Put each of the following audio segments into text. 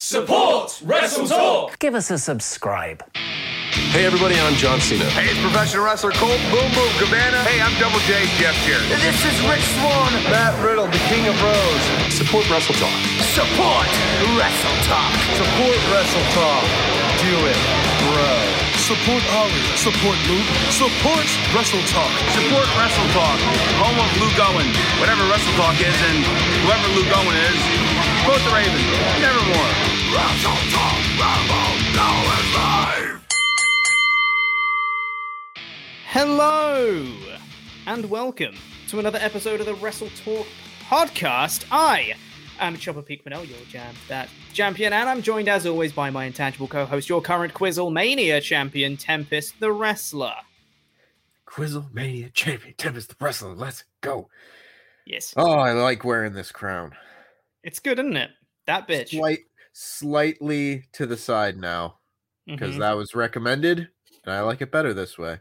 Support Wrestle Talk. Give us a subscribe. Hey everybody, I'm John Cena. Hey, it's professional wrestler Colt Boom Boom Cabana. Hey, I'm Double J Jeff here. This is Rich Swann. Matt Riddle, the King of Bros. Support Wrestle Talk. Support Wrestle Talk. Support Wrestle Talk. Do it, bro. Support Ollie. Support Luke. Support Wrestle Talk. Support Wrestle Talk, home of Luke Owen. Whatever Wrestle Talk is, and whoever Luke Owen is, quote the Raven. Nevermore. Wrestle Talk. Rambo. Now is live. Hello and welcome to another episode of the Wrestle Talk podcast. I am Chopper Peak Manel, your jam that champion, and I'm joined as always by my intangible co-host, your current Quizzle Mania champion, Tempest the Wrestler. Quizzle Mania Champion Tempest the Wrestler. Let's go. Yes, Oh, I like wearing this crown. it's good, isn't it? That bitch. Slight, slightly to the side now because Mhm. that was recommended, and I like it better this way.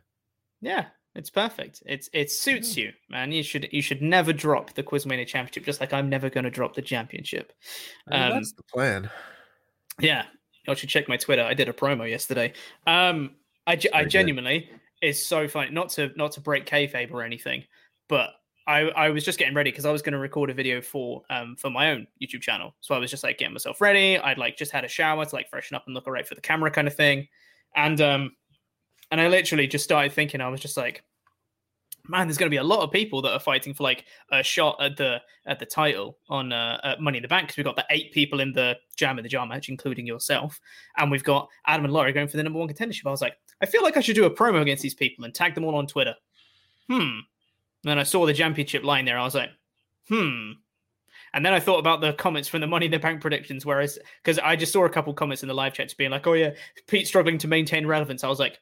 Yeah, it's perfect. It's it suits you, man. You should you should never drop the Quizmania Championship, just like I'm never going to drop the championship. I mean, Um, that's the plan. Yeah, you should check my Twitter. I did a promo yesterday. Um, I, I genuinely is so funny. Not to not to break kayfabe or anything, but I I was just getting ready because I was going to record a video for um for my own YouTube channel. So I was just like getting myself ready. I'd like just had a shower to like freshen up and look alright for the camera kind of thing, and um and I literally just started thinking. I was just like. Man, there's going to be a lot of people that are fighting for like a shot at the at the title on uh, Money in the Bank because we've got the eight people in the Jam in the Jar match, including yourself, and we've got Adam and Laurie going for the number one contendership. I was like, I feel like I should do a promo against these people and tag them all on Twitter. Hmm. And then I saw the championship line there. I was like, hmm. And then I thought about the comments from the Money in the Bank predictions, whereas because I just saw a couple comments in the live chats being like, "Oh yeah, Pete struggling to maintain relevance." I was like,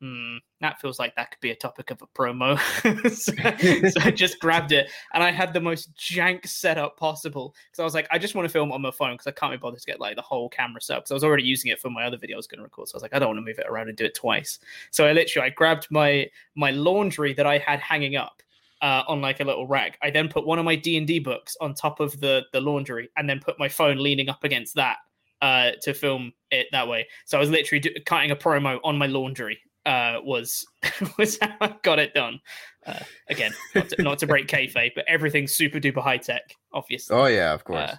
hmm, that feels like that could be a topic of a promo. so, so I just grabbed it and I had the most jank setup possible because I was like, I just want to film on my phone because I can't be bothered to get like the whole camera set up because I was already using it for my other video I was going to record. So I was like, I don't want to move it around and do it twice. So I literally I grabbed my my laundry that I had hanging up. Uh, on like a little rack, I then put one of my D and D books on top of the the laundry, and then put my phone leaning up against that uh, to film it that way. So I was literally do- cutting a promo on my laundry. Uh, was was how I got it done. Uh, again, not to, not to break kayfabe, but everything's super duper high tech. Obviously, Oh yeah, of course. Uh,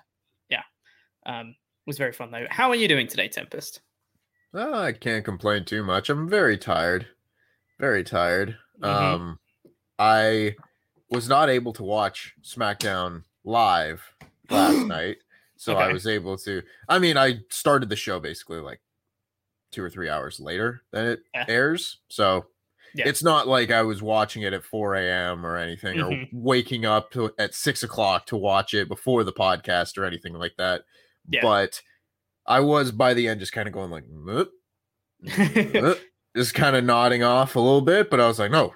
yeah. Um, was very fun though. How are you doing today, Tempest? Oh, I can't complain too much. I'm very tired. Very tired. Mhm. Um I was not able to watch SmackDown live last night. So I was able to I mean, I started the show basically like 2 or 3 hours later than it Yeah. airs. So Yeah. it's not like I was watching it at 4 a.m. or anything, or Mhm. waking up to, at 6 o'clock to watch it before the podcast or anything like that. Yeah. But I was by the end just kind of going like, "Mup, uh," just kind of nodding off a little bit, but I was like, no,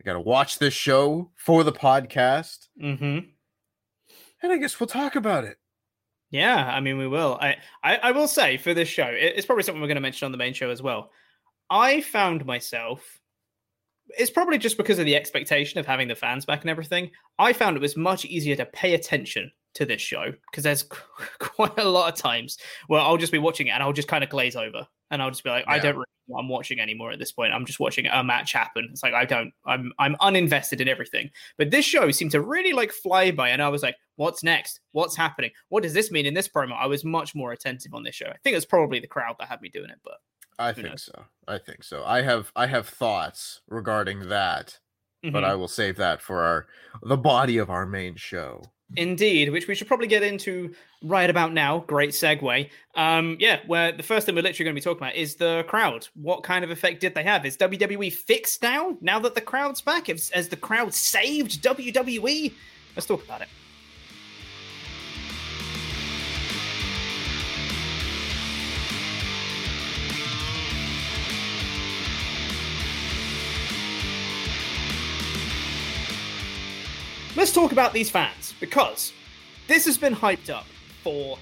I got to watch this show for the podcast, mm-hmm. and I guess we'll talk about it. Yeah, I mean, we will. I, I, I will say for this show, it- it's probably something we're going to mention on the main show as well. I found myself, it's probably just because of the expectation of having the fans back and everything. I found it was much easier to pay attention to this show because there's quite a lot of times where I'll just be watching it and I'll just kind of glaze over and I'll just be like, I don't really know what I'm watching anymore at this point. I'm just watching a match happen. It's like I don't, I'm, I'm uninvested in everything. But this show seemed to really like fly by, and I was like, what's next? What's happening? What does this mean in this promo? I was much more attentive on this show. I think it's probably the crowd that had me doing it, but I think knows? so. I think so. I have I have thoughts regarding that, but Mhm. I will save that for our the body of our main show. Indeed, which we should probably get into right about now. Great segue. Um, yeah, where the first thing we're literally going to be talking about is the crowd. What kind of effect did they have? Is WWE fixed now? Now that the crowd's back, has, has the crowd saved WWE? Let's talk about it. Let's talk about these fans because this has been hyped up for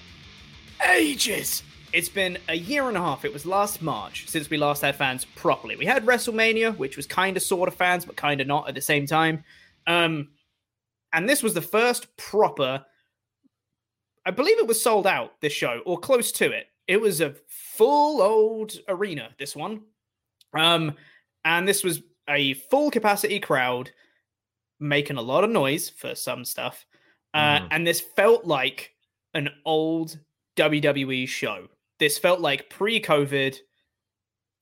ages. It's been a year and a half. It was last March since we last had fans properly. We had WrestleMania, which was kind of sort of fans, but kind of not at the same time. Um, and this was the first proper. I believe it was sold out this show or close to it. It was a full old arena. This one, um, and this was a full capacity crowd making a lot of noise for some stuff. Uh, Mhm. And this felt like an old WWE show. This felt like pre COVID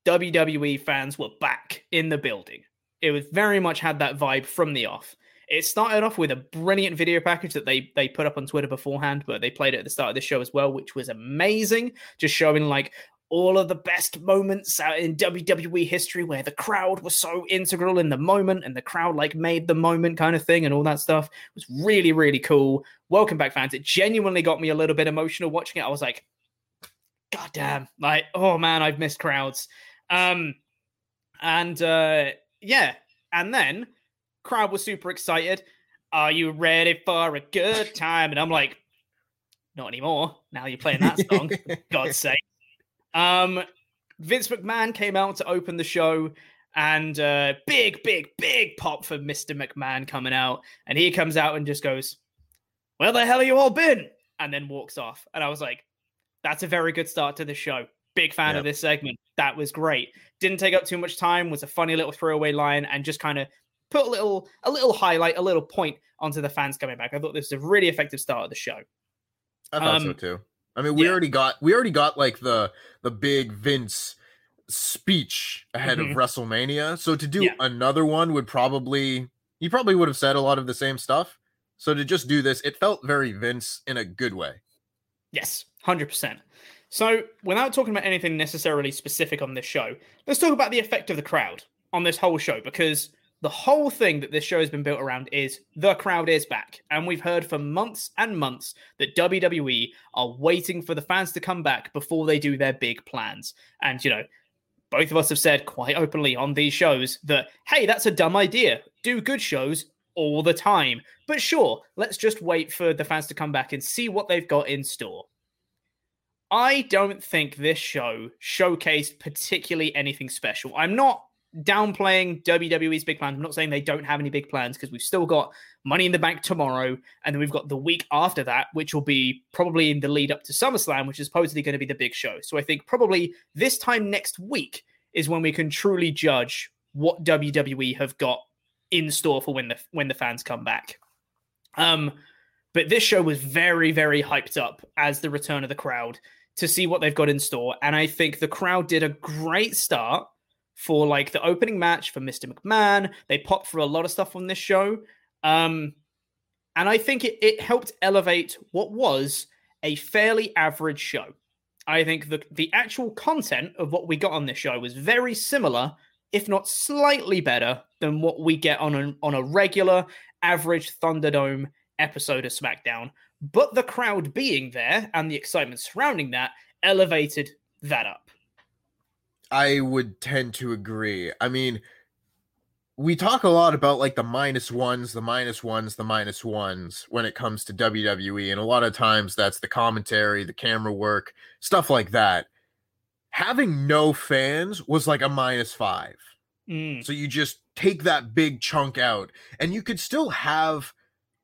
WWE fans were back in the building. It was very much had that vibe from the off. It started off with a brilliant video package that they they put up on Twitter beforehand, but they played it at the start of the show as well, which was amazing. Just showing like all of the best moments in WWE history where the crowd was so integral in the moment and the crowd like made the moment kind of thing and all that stuff it was really really cool. Welcome back fans. It genuinely got me a little bit emotional watching it. I was like god damn like oh man I've missed crowds. Um and uh yeah, and then crowd was super excited. Are you ready for a good time? And I'm like not anymore. Now you're playing that song. God's sake. Um, Vince McMahon came out to open the show, and uh, big, big, big pop for Mr. McMahon coming out. And he comes out and just goes, Where the hell have you all been? And then walks off. And I was like, That's a very good start to the show. Big fan of this segment. That was great. Didn't take up too much time, was a funny little throwaway line, and just kind of put a little a little highlight, a little point onto the fans coming back. I thought this was a really effective start of the show. I thought so Um, too. I mean, we yeah. already got we already got like the the big Vince speech ahead Mhm. of WrestleMania. So to do Yeah. another one would probably he probably would have said a lot of the same stuff. So to just do this, it felt very Vince in a good way. Yes, 100%. So, without talking about anything necessarily specific on this show, let's talk about the effect of the crowd on this whole show because the whole thing that this show has been built around is the crowd is back. And we've heard for months and months that WWE are waiting for the fans to come back before they do their big plans. And, you know, both of us have said quite openly on these shows that, hey, that's a dumb idea. Do good shows all the time. But sure, let's just wait for the fans to come back and see what they've got in store. I don't think this show showcased particularly anything special. I'm not downplaying WWE's big plans. I'm not saying they don't have any big plans because we've still got Money in the Bank tomorrow, and then we've got the week after that, which will be probably in the lead up to SummerSlam, which is supposedly going to be the big show. So I think probably this time next week is when we can truly judge what WWE have got in store for when the when the fans come back. Um, but this show was very, very hyped up as the return of the crowd to see what they've got in store. And I think the crowd did a great start for like the opening match for Mr. McMahon. They popped for a lot of stuff on this show. Um, and I think it, it helped elevate what was a fairly average show. I think the, the actual content of what we got on this show was very similar, if not slightly better, than what we get on a, on a regular average Thunderdome episode of SmackDown. But the crowd being there and the excitement surrounding that elevated that up. I would tend to agree. I mean, we talk a lot about like the minus ones, the minus ones, the minus ones when it comes to WWE. And a lot of times that's the commentary, the camera work, stuff like that. Having no fans was like a minus five. Mm, So you just take that big chunk out and you could still have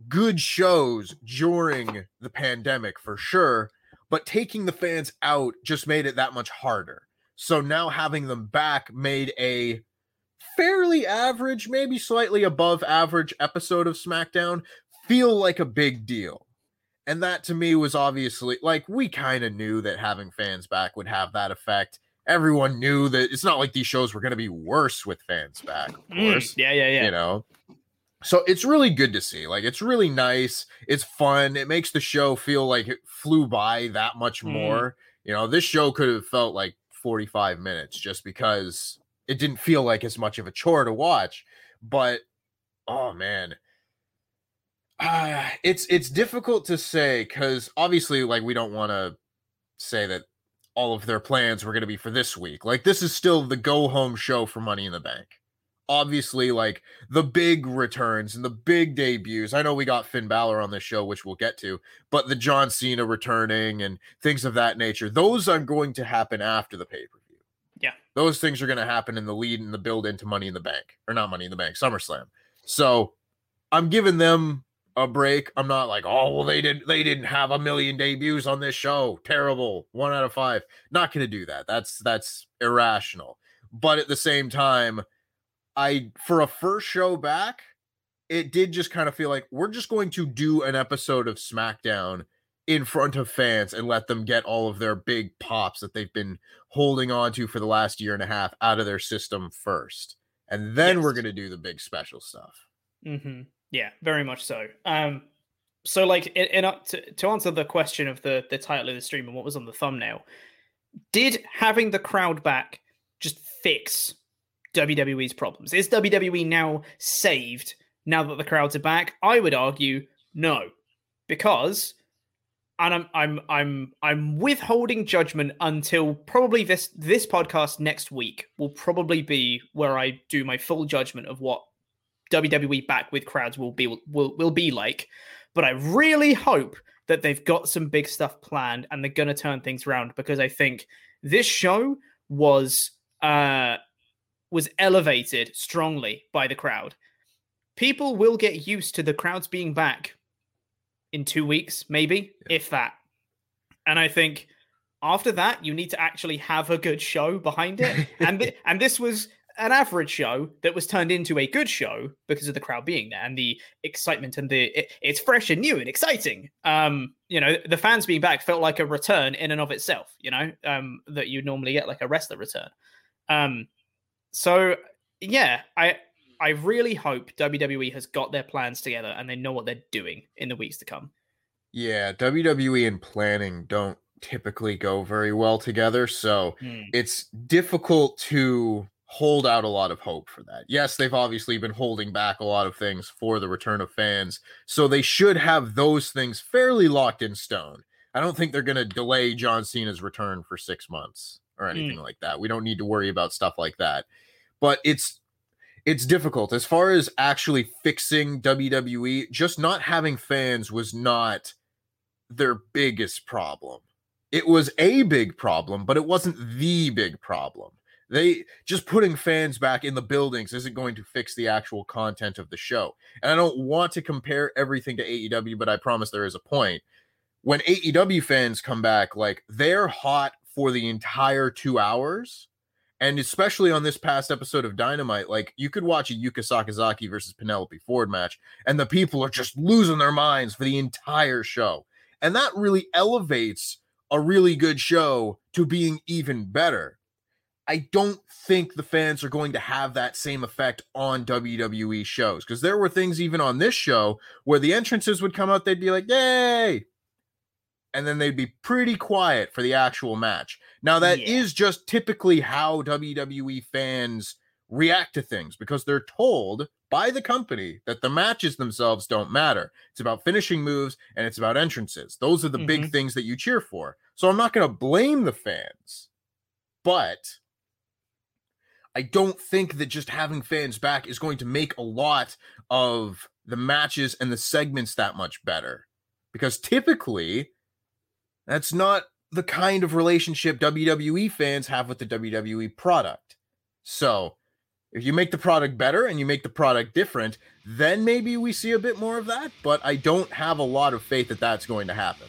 good shows during the pandemic for sure, but taking the fans out just made it that much harder. So now having them back made a fairly average, maybe slightly above average episode of SmackDown feel like a big deal. And that to me was obviously like we kind of knew that having fans back would have that effect. Everyone knew that it's not like these shows were going to be worse with fans back, of Mm, yeah, yeah, yeah. You know, so it's really good to see. Like, it's really nice. It's fun. It makes the show feel like it flew by that much Mm. more. You know, this show could have felt like 45 minutes just because it didn't feel like as much of a chore to watch. But oh man, uh, it's it's difficult to say because obviously, like, we don't want to say that all of their plans were going to be for this week. Like, this is still the go home show for Money in the Bank obviously like the big returns and the big debuts. I know we got Finn Balor on this show, which we'll get to, but the John Cena returning and things of that nature, those are going to happen after the pay per view. Yeah. Those things are going to happen in the lead and the build into Money in the Bank, or not Money in the Bank, SummerSlam. So I'm giving them a break. I'm not like, oh well, they didn't they didn't have a million debuts on this show. Terrible. One out of five. Not gonna do that. That's that's irrational. But at the same time, I for a first show back, it did just kind of feel like we're just going to do an episode of SmackDown in front of fans and let them get all of their big pops that they've been holding on to for the last year and a half out of their system first. And then we're going to do the big special stuff. Mm-hmm. Yeah, very much so. Um, so like in, in uh, to, to answer the question of the the title of the stream and what was on the thumbnail, did having the crowd back just fix WWE's problems? Is WWE now saved now that the crowds are back? I would argue no, because and I'm I'm I'm I'm withholding judgment until probably this this podcast next week will probably be where I do my full judgment of what WWE back with crowds will be will will be like. But I really hope that they've got some big stuff planned and they're to turn things around because I think this show was uh was elevated strongly by the crowd. People will get used to the crowds being back in 2 weeks maybe, if that. And I think after that you need to actually have a good show behind it. and thi- and this was an average show that was turned into a good show because of the crowd being there and the excitement and the it, it's fresh and new and exciting um you know the fans being back felt like a return in and of itself you know um that you normally get like a wrestler return um so yeah i i really hope wwe has got their plans together and they know what they're doing in the weeks to come Yeah, WWE and planning don't typically go very well together. So Hmm. it's difficult to hold out a lot of hope for that. Yes, they've obviously been holding back a lot of things for the return of fans. So they should have those things fairly locked in stone. I don't think they're going to delay John Cena's return for six months or anything like that. We don't need to worry about stuff like that. But it's it's difficult as far as actually fixing WWE. Just not having fans was not their biggest problem. It was a big problem, but it wasn't the big problem. They just putting fans back in the buildings isn't going to fix the actual content of the show. And I don't want to compare everything to AEW, but I promise there is a point. When AEW fans come back, like they're hot for the entire two hours. And especially on this past episode of Dynamite, like you could watch a Yuka Sakazaki versus Penelope Ford match, and the people are just losing their minds for the entire show. And that really elevates a really good show to being even better. I don't think the fans are going to have that same effect on WWE shows because there were things even on this show where the entrances would come out, they'd be like, Yay! And then they'd be pretty quiet for the actual match. Now, that is Yeah. just typically how WWE fans react to things because they're told by the company that the matches themselves don't matter. It's about finishing moves and it's about entrances. Those are the big Mhm. things that you cheer for. So I'm not going to blame the fans, but I don't think that just having fans back is going to make a lot of the matches and the segments that much better because typically that's not the kind of relationship WWE fans have with the WWE product. So, if you make the product better and you make the product different, then maybe we see a bit more of that. But I don't have a lot of faith that that's going to happen.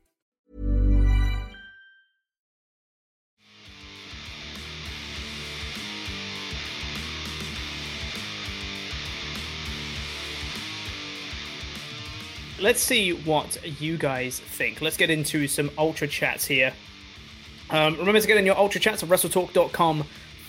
Let's see what you guys think. Let's get into some ultra chats here. Um, remember to get in your ultra chats at wrestletalk.com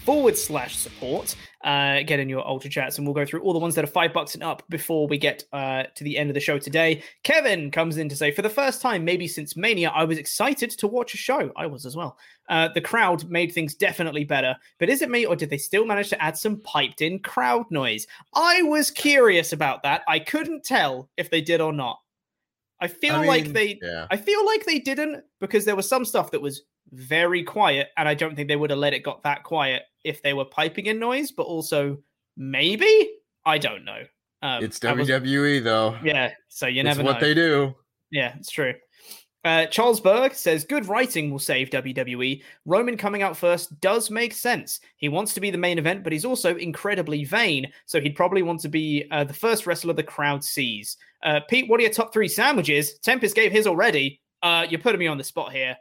forward slash support. Uh, get in your ultra chats and we'll go through all the ones that are five bucks and up before we get uh, to the end of the show today. Kevin comes in to say, for the first time, maybe since Mania, I was excited to watch a show. I was as well. Uh, the crowd made things definitely better, but is it me or did they still manage to add some piped in crowd noise? I was curious about that. I couldn't tell if they did or not. I feel I mean, like they yeah. I feel like they didn't because there was some stuff that was very quiet and I don't think they would have let it got that quiet if they were piping in noise, but also maybe I don't know. Um, it's WWE was, though. Yeah, so you it's never what know. they do. Yeah, it's true. Uh, Charles Berg says, Good writing will save WWE. Roman coming out first does make sense. He wants to be the main event, but he's also incredibly vain. So he'd probably want to be uh, the first wrestler the crowd sees. Uh, Pete, what are your top three sandwiches? Tempest gave his already. Uh, you're putting me on the spot here.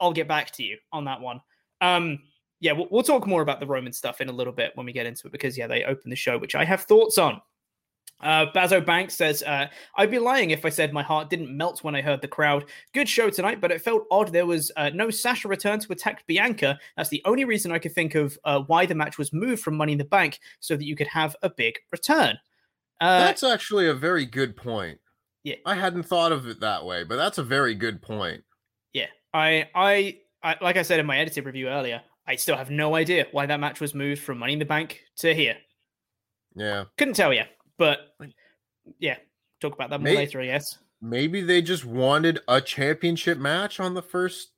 I'll get back to you on that one. Um, yeah, we'll, we'll talk more about the Roman stuff in a little bit when we get into it because, yeah, they open the show, which I have thoughts on. Uh, Bazo Banks says, uh, I'd be lying if I said my heart didn't melt when I heard the crowd. Good show tonight, but it felt odd there was uh, no Sasha return to attack Bianca. That's the only reason I could think of uh, why the match was moved from Money in the Bank so that you could have a big return. Uh, that's actually a very good point. Yeah. I hadn't thought of it that way, but that's a very good point. Yeah. I, I, I like I said in my edited review earlier, I still have no idea why that match was moved from Money in the Bank to here. Yeah. Couldn't tell you. But yeah, talk about that more maybe, later, I guess. Maybe they just wanted a championship match on the first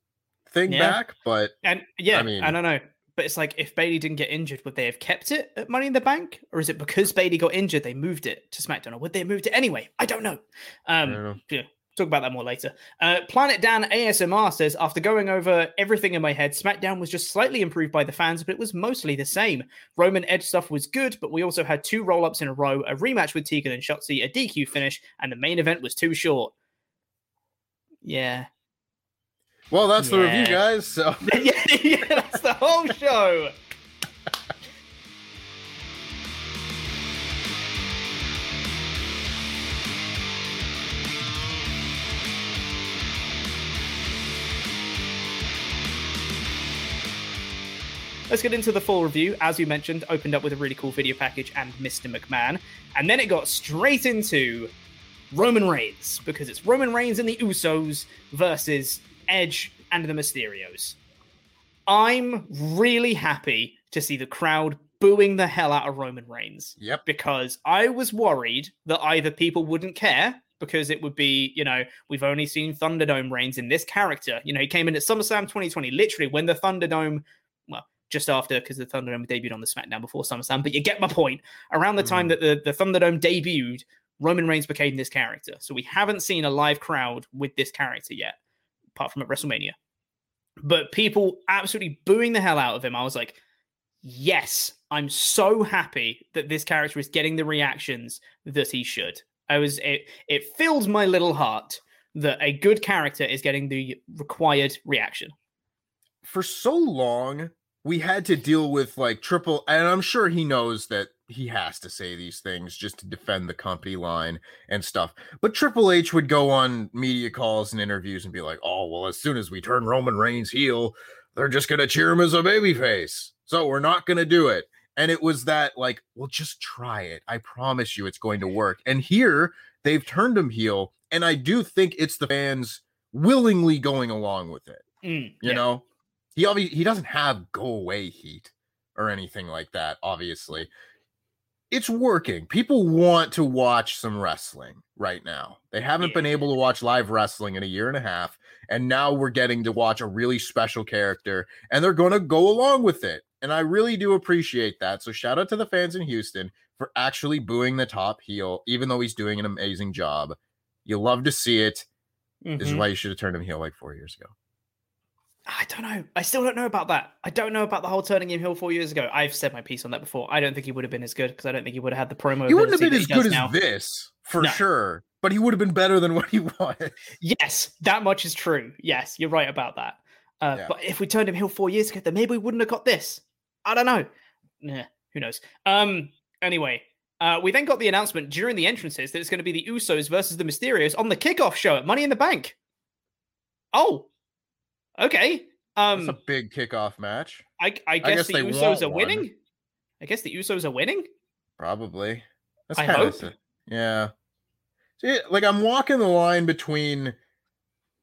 thing yeah. back, but and yeah, I mean, I don't know. But it's like if Bayley didn't get injured, would they have kept it at Money in the Bank, or is it because Bayley got injured they moved it to SmackDown, or would they have moved it anyway? I don't know. Um, I don't know. Yeah, Talk about that more later. Uh, Planet Dan ASMR says after going over everything in my head, SmackDown was just slightly improved by the fans, but it was mostly the same. Roman Edge stuff was good, but we also had two roll ups in a row, a rematch with Tegan and Shotzi, a DQ finish, and the main event was too short. Yeah. Well, that's yeah. the review, guys. So yeah, yeah, that's the whole show. Let's get into the full review. As we mentioned, opened up with a really cool video package and Mr. McMahon, and then it got straight into Roman Reigns because it's Roman Reigns and the Usos versus Edge and the Mysterios. I'm really happy to see the crowd booing the hell out of Roman Reigns. Yep. Because I was worried that either people wouldn't care because it would be, you know, we've only seen Thunderdome Reigns in this character. You know, he came in at SummerSlam 2020, literally when the Thunderdome, well, just after because the Thunderdome debuted on the SmackDown before SummerSlam, but you get my point. Around the time mm. that the, the Thunderdome debuted, Roman Reigns became this character. So we haven't seen a live crowd with this character yet, apart from at WrestleMania. But people absolutely booing the hell out of him. I was like, yes, I'm so happy that this character is getting the reactions that he should. I was it it filled my little heart that a good character is getting the required reaction. For so long, we had to deal with like triple and I'm sure he knows that he has to say these things just to defend the company line and stuff. But Triple H would go on media calls and interviews and be like, "Oh, well, as soon as we turn Roman Reigns heel, they're just going to cheer him as a babyface. So we're not going to do it." And it was that like, "Well, just try it. I promise you it's going to work." And here they've turned him heel, and I do think it's the fans willingly going along with it. Mm, you yeah. know, he obviously he doesn't have go away heat or anything like that. Obviously, it's working. People want to watch some wrestling right now. They haven't been able to watch live wrestling in a year and a half, and now we're getting to watch a really special character, and they're going to go along with it. And I really do appreciate that. So shout out to the fans in Houston for actually booing the top heel, even though he's doing an amazing job. You love to see it. This is mm-hmm. why you should have turned him heel like four years ago. I don't know. I still don't know about that. I don't know about the whole turning him heel four years ago. I've said my piece on that before. I don't think he would have been as good because I don't think he would have had the promo. He wouldn't have been as good as now. this for No. sure, but he would have been better than what he was. Yes, that much is true. Yes, you're right about that. Uh, Yeah. But if we turned him heel four years ago, then maybe we wouldn't have got this. I don't know. Nah, who knows? Um. Anyway, uh, we then got the announcement during the entrances that it's going to be the Usos versus the Mysterios on the kickoff show at Money in the Bank. Oh, okay. Um, It's a big kickoff match, I, I guess, guess the Usos are one. winning. I guess the Usos are winning. probably. That's I kind hope. of yeah. See, like I'm walking the line between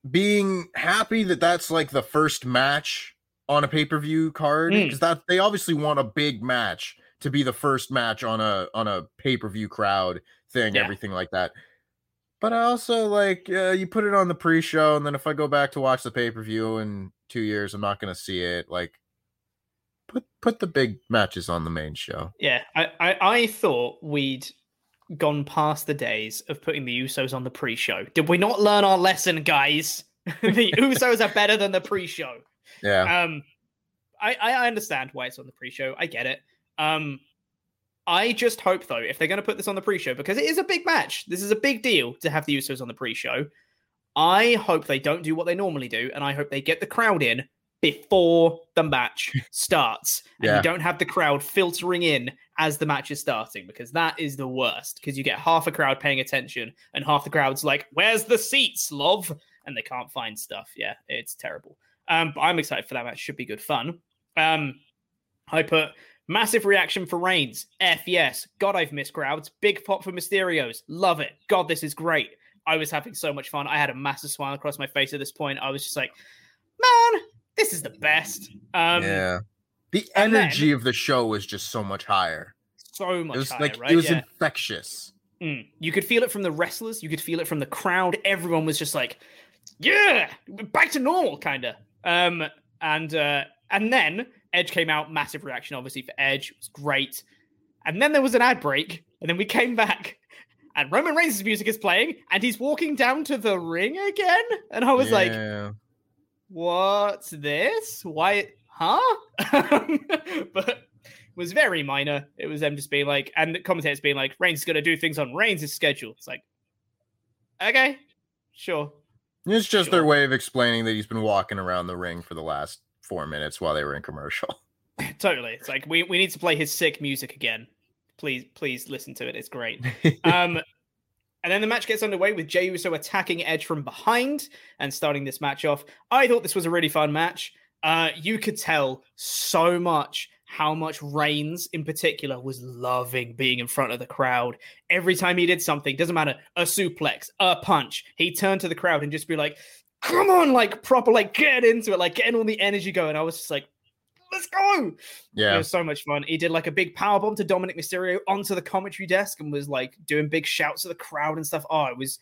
being happy that that's like the first match on a pay-per-view card Mm. because that they obviously want a big match to be the first match on a on a pay-per-view crowd thing Yeah. everything like that but I also like uh, you put it on the pre-show and then if I go back to watch the pay-per-view in 2 years I'm not going to see it like put put the big matches on the main show Yeah, I, I, I thought we'd gone past the days of putting the Usos on the pre-show. Did we not learn our lesson, guys? the Usos are better than the pre-show. yeah Um, I, I understand why it's on the pre-show. I get it. Um, I just hope though, if they're going to put this on the pre-show, because it is a big match, this is a big deal to have the Usos on the pre-show. I hope they don't do what they normally do, and I hope they get the crowd in before the match starts, and Yeah. you don't have the crowd filtering in as the match is starting, because that is the worst. Because you get half a crowd paying attention, and half the crowd's like, "Where's the seats, love?" and they can't find stuff. Yeah, it's terrible. Um, but I'm excited for that match. Should be good fun. Um, I put massive reaction for Reigns. F yes. God, I've missed crowds. Big pop for Mysterios. Love it. God, this is great. I was having so much fun. I had a massive smile across my face at this point. I was just like, man, this is the best. Um, yeah. The and then- energy of the show was just so much higher. so much It was higher, like right? it was Yeah. infectious. Mm. You could feel it from the wrestlers. You could feel it from the crowd. Everyone was just like, "Yeah, back to normal," kind of. Um, and uh, and then Edge came out. Massive reaction, obviously for Edge. It was great. And then there was an ad break, and then we came back, and Roman Reigns' music is playing, and he's walking down to the ring again. And I was like, "What's this? Why? Huh?" but it was very minor. It was them just being like, and the commentators being like, "Reigns is gonna do things on Reigns' schedule." It's like, okay, sure. It's just their way of explaining that he's been walking around the ring for the last four minutes while they were in commercial. totally. It's like we, we need to play his sick music again. Please, please listen to it. It's great. um, and then the match gets underway with Jey Uso attacking Edge from behind and starting this match off. I thought this was a really fun match. Uh, you could tell so much how much Reigns in particular was loving being in front of the crowd. Every time he did something, doesn't matter, a suplex, a punch, he turned to the crowd and just be like, come on, like proper, like get into it, like getting all the energy going. I was just like, let's go. Yeah. It was so much fun. He did like a big power bomb to Dominic Mysterio onto the commentary desk and was like doing big shouts to the crowd and stuff. Oh, it was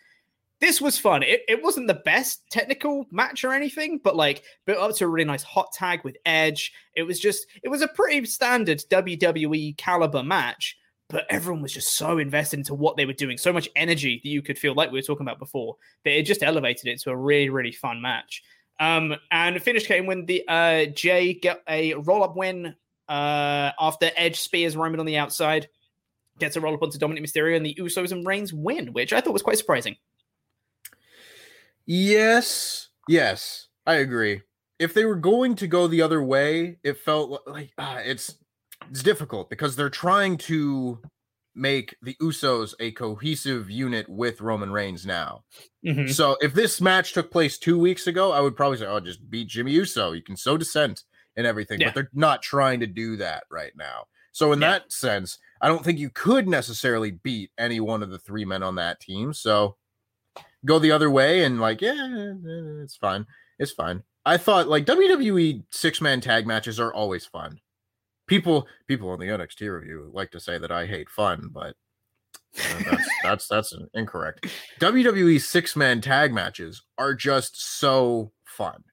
this was fun. It, it wasn't the best technical match or anything, but like built up to a really nice hot tag with Edge. It was just it was a pretty standard WWE caliber match, but everyone was just so invested into what they were doing, so much energy that you could feel like we were talking about before that it just elevated it to a really really fun match. Um, and finish came when the uh, Jey got a roll up win uh, after Edge spears Roman on the outside, gets a roll up onto Dominic Mysterio, and the Usos and Reigns win, which I thought was quite surprising. Yes, yes, I agree. If they were going to go the other way, it felt like uh, it's it's difficult because they're trying to make the Usos a cohesive unit with Roman Reigns now. Mm-hmm. So if this match took place two weeks ago, I would probably say, "Oh, just beat Jimmy Uso. You can sow dissent and everything." Yeah. But they're not trying to do that right now. So in Yeah. that sense, I don't think you could necessarily beat any one of the three men on that team. So go the other way and like, yeah, it's fine. It's fine. I thought like WWE six man tag matches are always fun. People people on the NXT review like to say that I hate fun, but uh, that's that's that's incorrect. WWE six man tag matches are just so fun.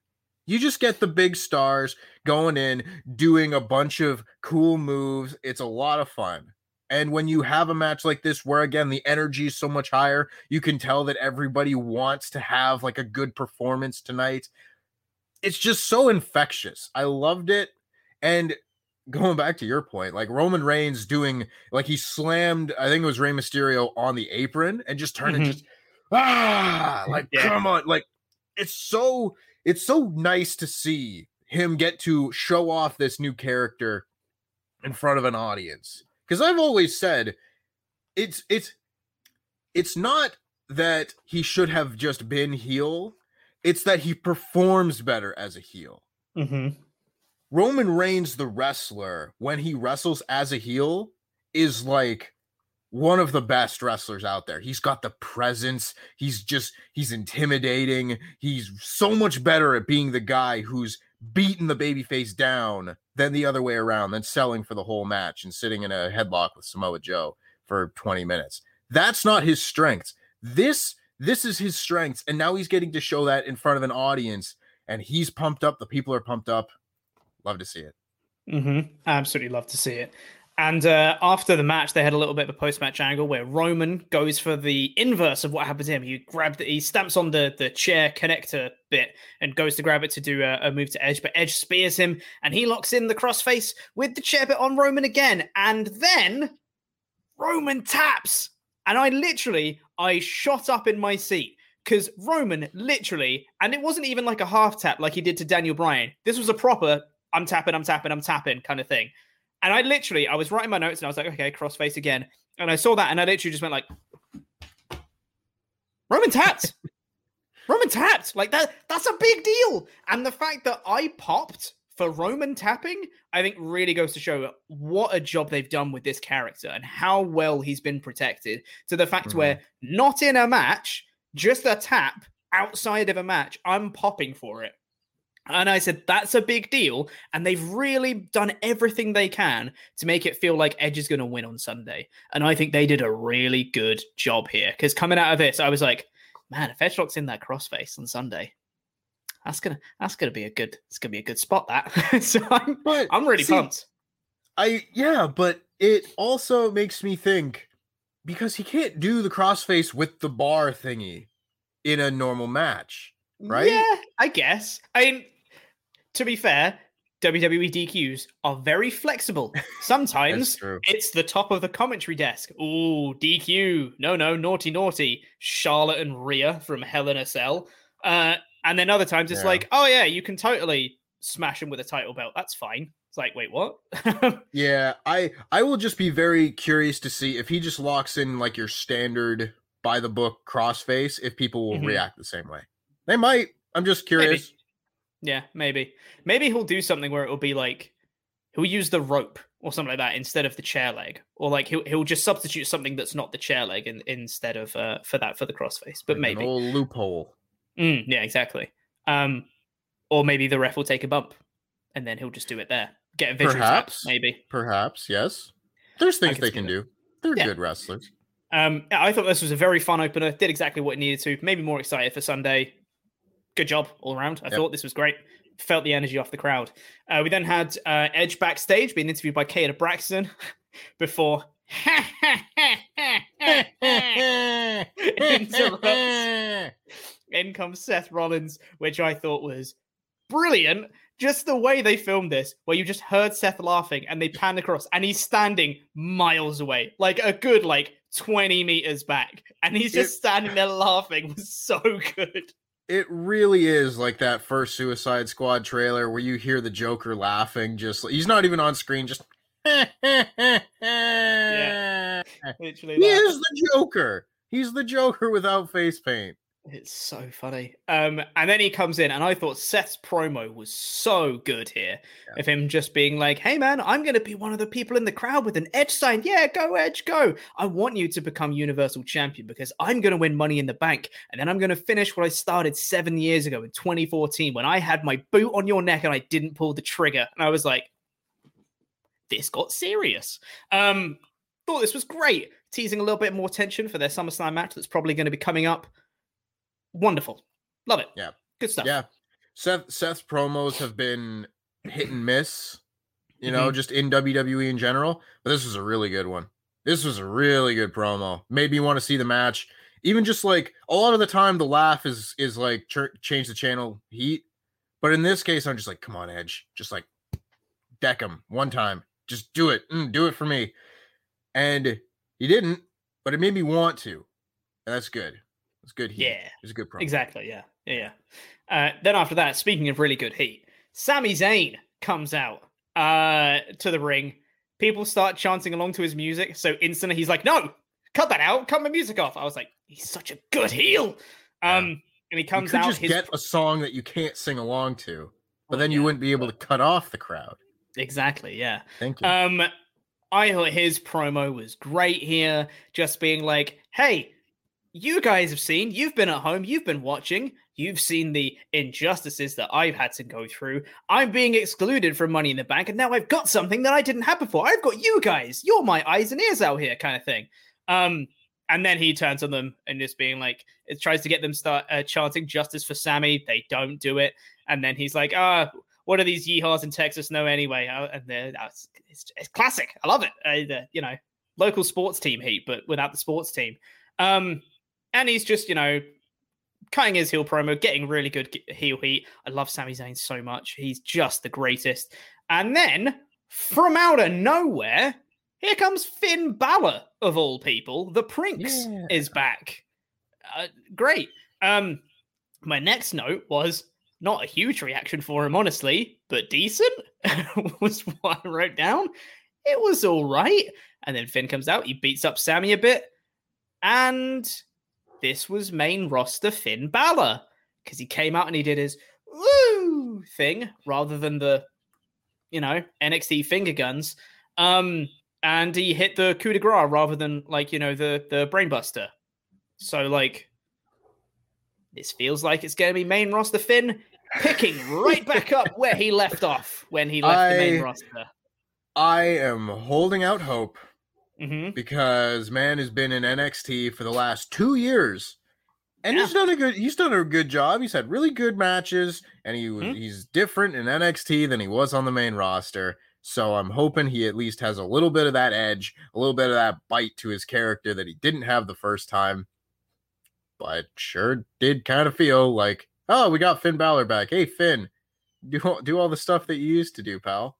You just get the big stars going in, doing a bunch of cool moves. It's a lot of fun. And when you have a match like this, where again the energy is so much higher, you can tell that everybody wants to have like a good performance tonight. It's just so infectious. I loved it. And going back to your point, like Roman Reigns doing like he slammed, I think it was Rey Mysterio on the apron and just turned Mhm. and just ah like Yeah. come on, like it's so it's so nice to see him get to show off this new character in front of an audience. Because I've always said it's it's it's not that he should have just been heel, it's that he performs better as a heel. Mm-hmm. Roman Reigns, the wrestler, when he wrestles as a heel, is like one of the best wrestlers out there. He's got the presence. He's just, he's intimidating. He's so much better at being the guy who's beating the babyface down than the other way around, than selling for the whole match and sitting in a headlock with Samoa Joe for 20 minutes. That's not his strengths. This, this is his strengths. And now he's getting to show that in front of an audience. And he's pumped up. The people are pumped up. Love to see it. Mm-hmm. Absolutely love to see it. And uh, after the match, they had a little bit of a post-match angle where Roman goes for the inverse of what happened to him. He grabbed, he stamps on the the chair connector bit and goes to grab it to do a, a move to Edge, but Edge spears him and he locks in the crossface with the chair bit on Roman again. And then Roman taps, and I literally I shot up in my seat because Roman literally, and it wasn't even like a half tap like he did to Daniel Bryan. This was a proper I'm tapping, I'm tapping, I'm tapping kind of thing. And I literally, I was writing my notes and I was like, okay, crossface again. And I saw that and I literally just went like, Roman tapped. Roman tapped. Like that, that's a big deal. And the fact that I popped for Roman tapping, I think really goes to show what a job they've done with this character and how well he's been protected to the fact where mm-hmm. not in a match, just a tap outside of a match, I'm popping for it. And I said, that's a big deal. And they've really done everything they can to make it feel like Edge is going to win on Sunday. And I think they did a really good job here. Because coming out of this, I was like, man, if Edge locks in that crossface on Sunday, that's gonna that's gonna be a good it's gonna be a good spot that. so I'm But I'm really see, pumped. I yeah, but it also makes me think because he can't do the crossface with the bar thingy in a normal match, right? Yeah, I guess. I mean, to be fair, WWE DQs are very flexible. Sometimes it's the top of the commentary desk. Ooh, DQ. No, no, naughty, naughty. Charlotte and Rhea from Hell in a Cell. Uh, and then other times it's Yeah. like, oh yeah, you can totally smash him with a title belt. That's fine. It's like, wait, what? Yeah, I I will just be very curious to see if he just locks in like your standard by the book crossface if people will Mhm. react the same way. They might. I'm just curious. Yeah, maybe. Maybe he'll do something where it will be like he'll use the rope or something like that instead of the chair leg, or like he'll he'll just substitute something that's not the chair leg in, instead of uh, for that for the crossface. But Like maybe an old loophole. Mm, yeah, exactly. Um, or maybe the ref will take a bump, and then he'll just do it there. Get a visual tap, Perhaps. maybe. Perhaps, yes. There's things can they can do. They're Yeah. good wrestlers. Um, I thought this was a very fun opener. Did exactly what it needed to. Maybe more excited for Sunday. Good job all around. I Yep. thought this was great. Felt the energy off the crowd. Uh, we then had uh, Edge backstage being interviewed by Kayla Braxton before interrupts. In comes Seth Rollins, which I thought was brilliant. Just the way they filmed this, where you just heard Seth laughing and they pan across, and he's standing miles away, like a good like 20 meters back, and he's just standing there laughing. was so good. It really is like that first Suicide Squad trailer where you hear the Joker laughing. Just he's not even on screen. Just Yeah, literally. he that. is the Joker. He's the Joker without face paint. It's so funny. Um, and then he comes in, and I thought Seth's promo was so good here of him just being like, "Hey man, I'm going to be one of the people in the crowd with an Edge sign. Yeah, go Edge, go! I want you to become Universal Champion because I'm going to win Money in the Bank, and then I'm going to finish what I started seven years ago in 2014 when I had my boot on your neck and I didn't pull the trigger." And I was like, "This got serious." Um, thought this was great, teasing a little bit more tension for their SummerSlam match that's probably going to be coming up wonderful. Love it. Yeah. Good stuff. Yeah. Seth Seth's promos have been hit and miss, you know, Mhm. just in WWE in general. But this was a really good one. This was a really good promo. Made me want to see the match. Even just like a lot of the time, the laugh is is like ch- change the channel heat. But in this case, I'm just like, come on, Edge, just like deck him one time. Just do it. Mm, do it for me. And he didn't, but it made me want to. And that's good. It's good heat. Yeah. It's a good promo. Exactly. Yeah. Yeah. yeah. Uh, then after that, speaking of really good heat, Sami Zayn comes out uh, to the ring. People start chanting along to his music. So instantly he's like, no, cut that out. Cut my music off. I was like, he's such a good heel. Um, And he comes You could out. just his get a song that you can't sing along to, but Well, then you wouldn't be able to cut off the crowd. Exactly. Yeah. Thank you. Um, I thought his promo was great here, just being like, "Hey, you guys have seen, you've been at home, you've been watching, you've seen the injustices that I've had to go through. I'm being excluded from Money in the Bank, and now I've got something that I didn't have before. I've got you guys. You're my eyes and ears out here, kind of thing." Um, and then he turns on them and just being like, it tries to get them start uh, chanting justice for Sami. They don't do it, and then he's like, "Ah." what do these yeehaws in Texas know anyway? Uh, And they're, that's it's, it's classic. I love it. Uh, you know, local sports team heat, but without the sports team. Um, and he's just you know cutting his heel promo, getting really good heel heat. I love Sami Zayn so much. He's just the greatest. And then from out of nowhere, here comes Finn Balor of all people. The Prince is back. Uh, great. Um, my next note was not a huge reaction for him, honestly, but decent was what I wrote down. It was all right. And then Finn comes out, he beats up Sami a bit, and this was main roster Finn Balor because he came out and he did his woo thing rather than the, you know, NXT finger guns. Um, and he hit the coup de grace rather than like you know the the brainbuster. So like this feels like it's going to be main roster Finn picking right back up where he left off when he left the main roster. I am holding out hope Mm-hmm. because man has been in NXT for the last two years, and he's done a good. He's done a good job. He's had really good matches, and he was Mhm. he's different in NXT than he was on the main roster. So I'm hoping he at least has a little bit of that edge, a little bit of that bite to his character that he didn't have the first time. But sure did kind of feel like, oh, we got Finn Balor back. Hey Finn, do do all the stuff that you used to do, pal.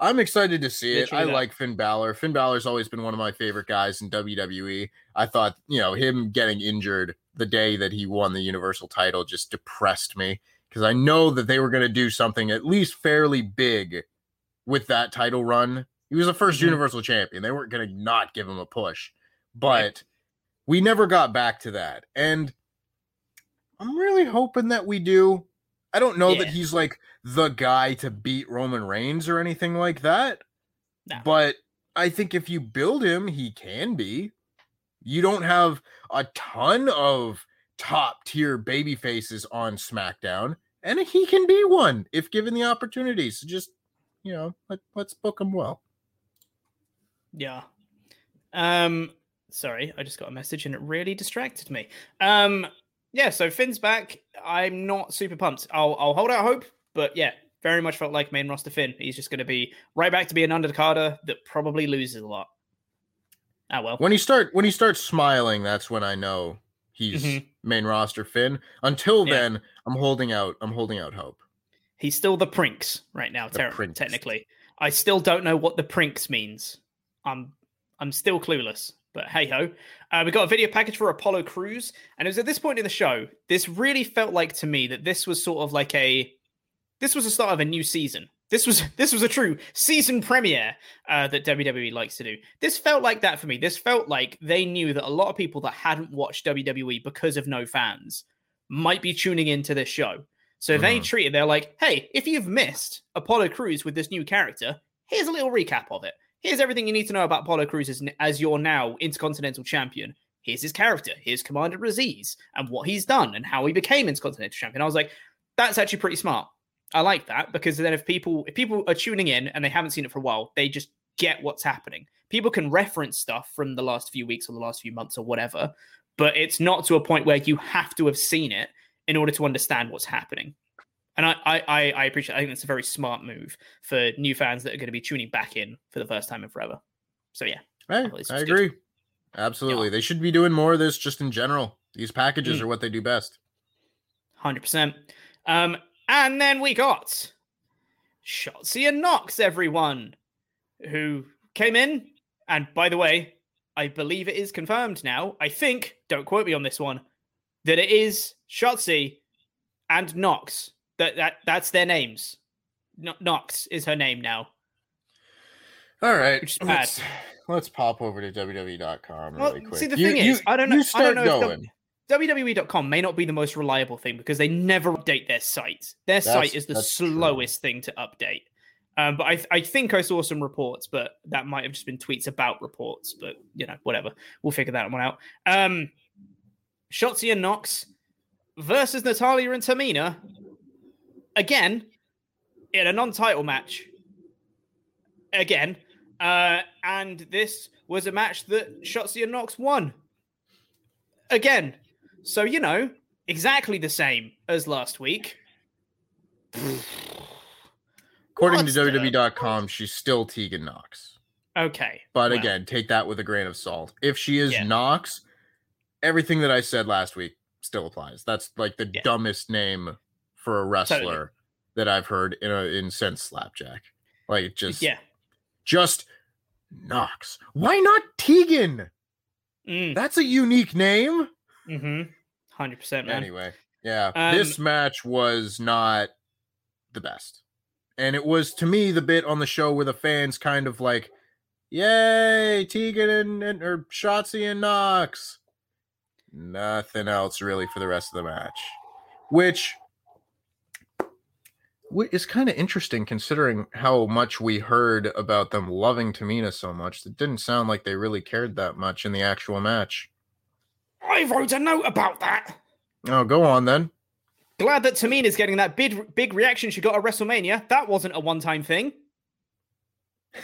I'm excited to see it. I like Finn Balor. Finn Balor's always been one of my favorite guys in WWE. I thought, you know, him getting injured the day that he won the Universal title just depressed me because I know that they were going to do something at least fairly big with that title run. He was the 1st Mhm. Universal champion. They weren't going to not give him a push, but we never got back to that. And I'm really hoping that we do. I don't know that he's like the guy to beat Roman Reigns or anything like that. No. But I think if you build him, he can be. You don't have a ton of top tier baby faces on SmackDown, and he can be one if given the opportunity. So just, you know, let, let's book him well. Yeah. Um sorry, I just got a message and it really distracted me. Um yeah, so Finn's back. I'm not super pumped. I'll I'll hold out hope, but yeah, very much felt like main roster Finn. He's just going to be right back to be an undercarder that probably loses a lot. Ah well. When he start when he starts smiling, that's when I know he's Mhm. main roster Finn. Until Yeah. then, I'm holding out. I'm holding out hope. He's still the Prinks right now, ter- Prinks. technically. I still don't know what the Prinks means. I'm I'm still clueless, but hey ho. Uh, we got a video package for Apollo Crews, and it was at this point in the show. This really felt like to me that this was sort of like a this was the start of a new season. This was this was a true season premiere uh, that WWE likes to do. This felt like that for me. This felt like they knew that a lot of people that hadn't watched WWE because of no fans might be tuning into this show. So they Mhm. treated they're like, hey, if you've missed Apollo Crews with this new character, here's a little recap of it. Here's everything you need to know about Apollo Crews as, as your now Intercontinental Champion. Here's his character. Here's Commander Azeez and what he's done and how he became Intercontinental Champion. I was like, that's actually pretty smart. I like that because then if people if people are tuning in and they haven't seen it for a while, they just get what's happening. People can reference stuff from the last few weeks or the last few months or whatever, but it's not to a point where you have to have seen it in order to understand what's happening. And I, I, I- I appreciate. I think it's a very smart move for new fans that are going to be tuning back in for the first time in forever. So yeah, thought I was good. agree. Absolutely. They should be doing more of this just in general. These packages Mm. are what they do best. hundred percent. Um, and then we got Shotzi and Nox, everyone who came in. And by the way, I believe it is confirmed now. I think, don't quote me on this one, that it is Shotzi and Nox. That that that's their names. No- Nox is her name now. All right. Which is bad. Let's, let's pop over to WWE.com Well, really quick. see, the You- thing you- is, I don't know. You I don't know if going. WWE.com may not be the most reliable thing because they never update their site. Their That's- site is the that's true. slowest thing to update. Um, but I, I think I saw some reports, but that might have just been tweets about reports. But you know, whatever. We'll figure that one out. Um, Shotzi and Nox versus Natalya and Tamina again in a non-title match. Again, uh, and this was a match that Shotzi and Nox won. Again, so you know exactly the same as last week. According What's to WWE.com, she's still Tegan Nox. Okay, But again, take that with a grain of salt. If she is Yeah. Nox, everything that I said last week still applies. That's like the Yeah. dumbest name for a wrestler that I've heard in a in since Slapjack. Like just yeah, just Nox. Why not Tegan? mm, That's a unique name. mm-hmm, hundred percent, man. Anyway, yeah, Um, this match was not the best. And it was to me the bit on the show where the fans kind of like, yay, Tegan and, and or Shotzi and Nox. Nothing else really for the rest of the match. Which is kind of interesting considering how much we heard about them loving Tamina so much. It didn't sound like they really cared that much in the actual match. I wrote a note about that. Oh, go on then. Glad that Tamina's getting that big big reaction she got at WrestleMania. That wasn't a one time thing.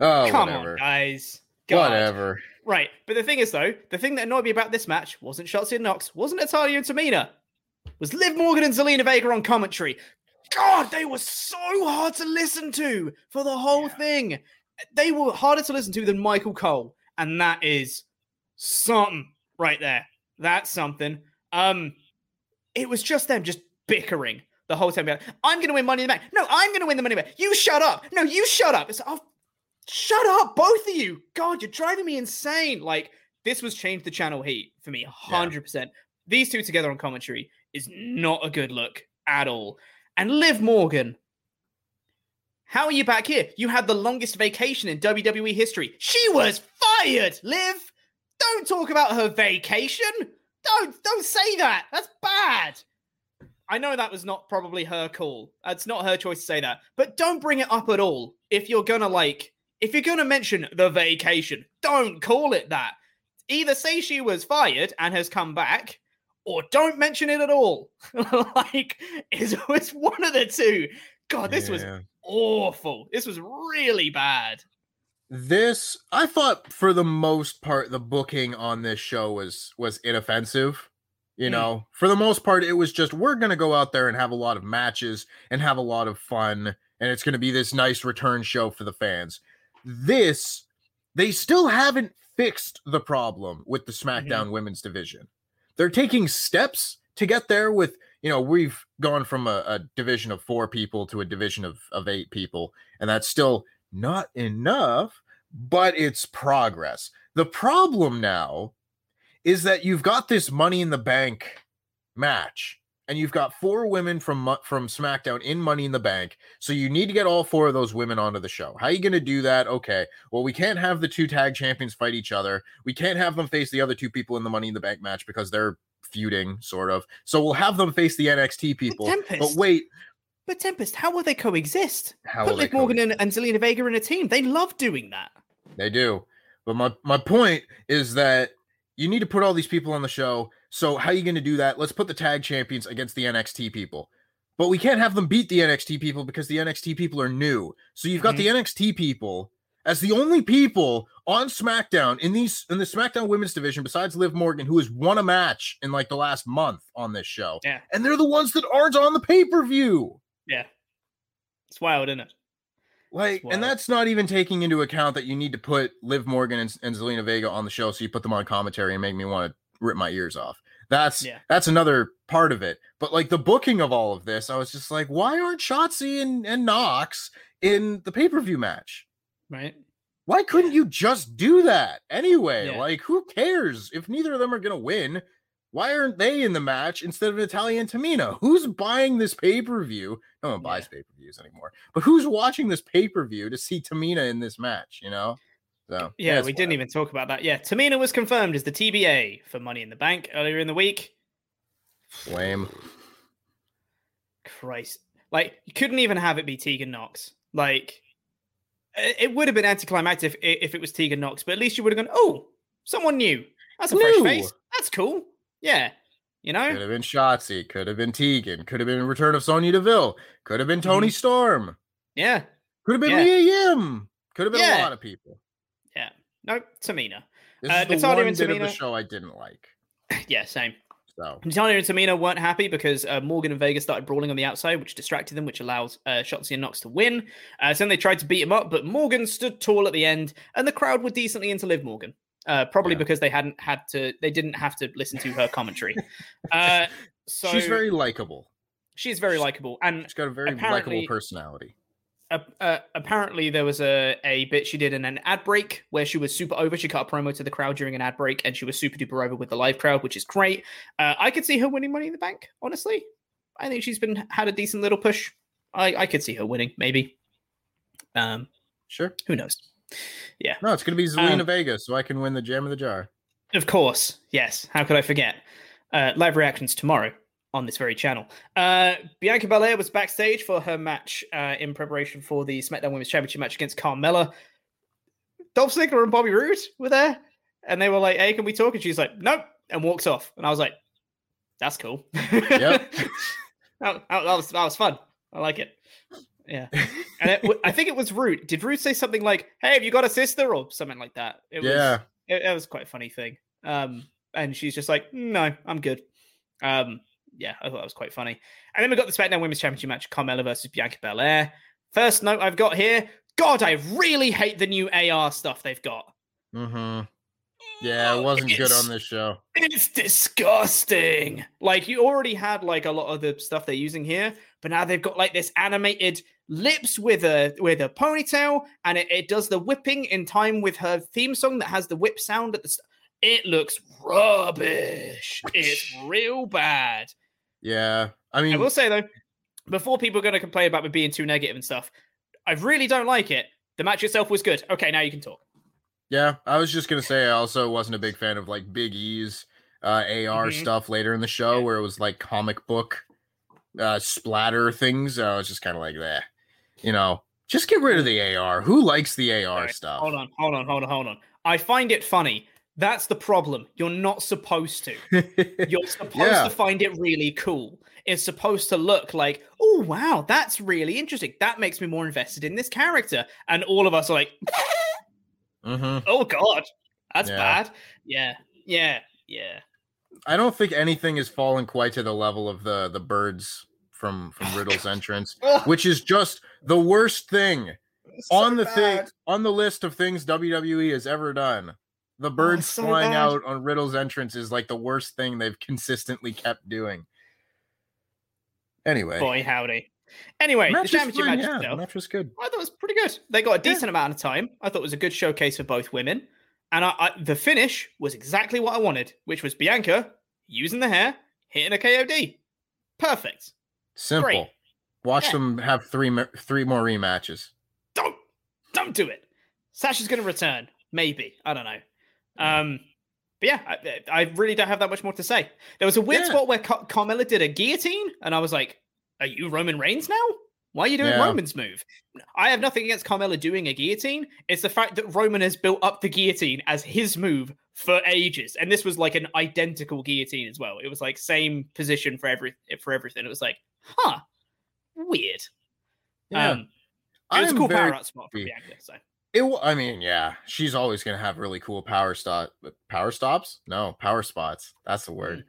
Oh, Come whatever. on, guys. God. Whatever. Right, but the thing is, though, the thing that annoyed me about this match wasn't Shotzi and Nox, wasn't Natalya and Tamina, was Liv Morgan and Zelina Vega on commentary. God, they were so hard to listen to for the whole thing. They were harder to listen to than Michael Cole, and that is something right there. That's something. Um, it was just them just bickering the whole time. I'm going to win Money in the Bank. No, I'm going to win the Money in the Bank. You shut up. No, you shut up. It's oh, shut up, both of you. God, you're driving me insane. Like this was change the channel heat for me, hundred percent. These two together on commentary is not a good look at all. And Liv Morgan, how are you back here? You had the longest vacation in WWE history. She was fired, Liv. Don't talk about her vacation. Don't don't say that. That's bad. I know that was not probably her call. It's not her choice to say that. But don't bring it up at all if you're gonna like if you're gonna mention the vacation, don't call it that. Either say she was fired and has come back, or don't mention it at all. like it was one of the two. God, this was awful. This was really bad. This I thought for the most part the booking on this show was was inoffensive. You Mm. know, for the most part it was just we're going to go out there and have a lot of matches and have a lot of fun and it's going to be this nice return show for the fans. This they still haven't fixed the problem with the SmackDown women's division. They're taking steps to get there with, you know, we've gone from a, a division of 4 people to a division of of 8 people and that's still not enough, but it's progress. The problem now is that you've got this money in the bank match and you've got four women from from SmackDown in Money in the Bank. So you need to get all four of those women onto the show. How are you going to do that? Okay. Well, we can't have the two tag champions fight each other. We can't have them face the other two people in the Money in the Bank match because they're feuding sort of. So we'll have them face the NXT people. But Tempest. wait, But Tempest, how will they coexist? How Put Liv Morgan and, and Zelina Vega in a team. They love doing that. They do. But my my point is that you need to put all these people on the show. So how are you going to do that? Let's put the tag champions against the NXT people. But we can't have them beat the NXT people because the NXT people are new. So you've got the mm-hmm. NXT people as the only people on SmackDown in these in the SmackDown women's division besides Liv Morgan who has won a match in like the last month on this show. Yeah. And they're the ones that aren't on the pay-per-view. Yeah. It's wild, isn't it? Like, and that's not even taking into account that you need to put Liv Morgan and, and Zelina Vega on the show, so you put them on commentary and make me want to rip my ears off. That's Yeah. that's another part of it. But like the booking of all of this, I was just like, why aren't Shotzi and, and Nox in the pay per view match? Right. Why couldn't you just do that anyway? Yeah. Like, who cares if neither of them are gonna win? Why aren't they in the match instead of Natalya and Tamina? Who's buying this pay per view? No one buys pay per views anymore. But who's watching this pay per view to see Tamina in this match? You know. So Yeah, it's we didn't even talk about that. Yeah, Tamina was confirmed as the TBA for Money in the Bank earlier in the week. lame. Christ. Like, you couldn't even have it be Tegan Nox. Like, it would have been anticlimactic if, if it was Tegan Nox, but at least you would have gone, oh, someone new. That's a fresh face. That's cool. Yeah. You know? Could have been Shotzi. Could have been Tegan. Could have been Return of Sonya Deville. Could have been Toni Storm. Yeah. Could have been Mm-hmm. Yeah. Leah Yim. Could have been Yeah. a lot of people. Yeah. No, Tamina. This Uh, is the one and bit of the show I didn't like. Yeah, same. So Natalya and Tamina weren't happy because uh, Morgan and Vega started brawling on the outside, which distracted them, which allowed uh, Shotzi and Nox to win. Uh, so then they tried to beat him up, but Morgan stood tall at the end, and the crowd were decently into Liv Morgan. Uh, probably because they hadn't had to, they didn't have to listen to her commentary. uh, so she's very likable. she's very likable, and She's got a very likable personality. Uh, uh, apparently there was a, a bit she did in an ad break where she was super over. She cut a promo to the crowd during an ad break, and she was super duper over with the live crowd, which is great. Uh, I could see her winning Money in the Bank. Honestly, I think she's been had a decent little push. I, I could see her winning, maybe. Um, sure. Who knows? Yeah. No, it's gonna be Zelina Um, Vega, so I can win the Jam of the Jar. Of course, yes. How could I forget? Uh, live reactions tomorrow on this very channel. Uh, Bianca Belair was backstage for her match uh, in preparation for the SmackDown Women's Championship match against Carmella. Dolph Ziggler and Bobby Roode were there, and they were like, "Hey, can we talk?" And she's like, "Nope," and walks off. And I was like, "That's cool." Yep. that, that- was that was fun. I like it. Yeah, and it, I think it was Roode. Did Roode say something like, "Hey, have you got a sister?" or something like that? It was, Yeah. it, it was quite a funny thing. Um, and she's just like, "No, I'm good." Um, yeah, I thought that was quite funny. And then we got the SmackDown Women's Championship match: Carmella versus Bianca Belair. First note I've got here: God, I really hate the new AR stuff they've got. Mm-hmm. Yeah, it wasn't good on this show. It's disgusting. Like you already had like a lot of the stuff they're using here, but now they've got like this animated lips with a with a ponytail, and it, it does the whipping in time with her theme song that has the whip sound at the. St- it looks rubbish. It's real bad. Yeah. I mean, I will say though, before people are going to complain about me being too negative and stuff, I really don't like it. The match itself was good. Okay, now you can talk. Yeah, I was just gonna say I also wasn't a big fan of like Big E's uh, AR Mhm. stuff later in the show where it was like comic book uh, splatter things. I was just kind of like that. You know, just get rid of the AR. Who likes the AR Right, stuff? Hold on, hold on, hold on, hold on. I find it funny. That's the problem. You're not supposed to. You're supposed Yeah. to find it really cool. It's supposed to look like, oh wow, that's really interesting. That makes me more invested in this character. And all of us are like, Mhm. oh god, that's Yeah. bad. Yeah, yeah, yeah. I don't think anything has fallen quite to the level of the the birds from from Riddle's entrance, which is just the worst thing on the thing on the list of things WWE has ever done. The oh, birds so flying bad. out on Riddle's entrance is like the worst thing they've consistently kept doing. Anyway, Boy, howdy. Anyway, match the was championship fine, match yeah, itself, match was good. I thought it was pretty good. They got a decent amount of time. I thought it was a good showcase for both women. And I, I, the finish was exactly what I wanted, which was Bianca using the hair, hitting a KOD. Perfect. Simple. Great. Watch Yeah. them have three ma- three more rematches. Don't don't do it. Sasha's going to return, maybe. I don't know. Um, but yeah, I, I really don't have that much more to say. There was a weird Yeah. spot where Car- Carmella did a guillotine, and I was like, "Are you Roman Reigns now? Why are you doing Yeah. Roman's move?" I have nothing against Carmella doing a guillotine. It's the fact that Roman has built up the guillotine as his move for ages, and this was like an identical guillotine as well. It was like same position for every for everything. It was like, huh, weird. Yeah. Um, it was a cool power out spot for happy. Bianca. So. It. I mean, yeah, she's always gonna have really cool power stop. Power stops? No, power spots. That's the word.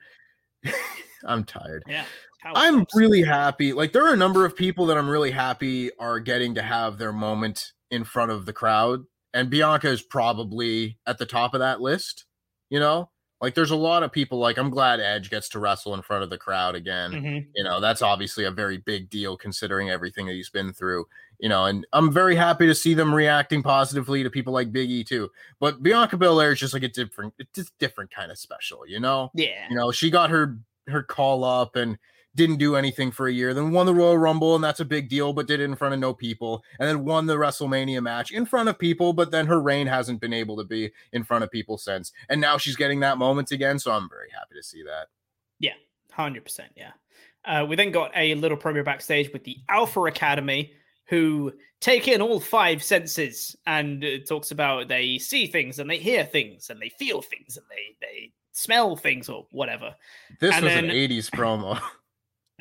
I'm tired. Yeah. I'm stops. really happy. Like there are a number of people that I'm really happy are getting to have their moment in front of the crowd, and Bianca is probably at the top of that list. You know, like there's a lot of people. Like I'm glad Edge gets to wrestle in front of the crowd again. Mhm. You know, that's obviously a very big deal considering everything that he's been through. You know, and I'm very happy to see them reacting positively to people like Big E too. But Bianca Belair is just like a different, it's just different kind of special. You know, Yeah. you know, she got her her call up and didn't do anything for a year, then won the Royal Rumble, and that's a big deal, but did it in front of no people, and then won the WrestleMania match in front of people, but then her reign hasn't been able to be in front of people since. And now she's getting that moment again, so I'm very happy to see that. Yeah. Hundred percent. Yeah. Uh, we then got a little promo backstage with the Alpha Academy, who take in all five senses and uh, talks about they see things and they hear things and they feel things and they they smell things or whatever. This And was then- an 80s promo.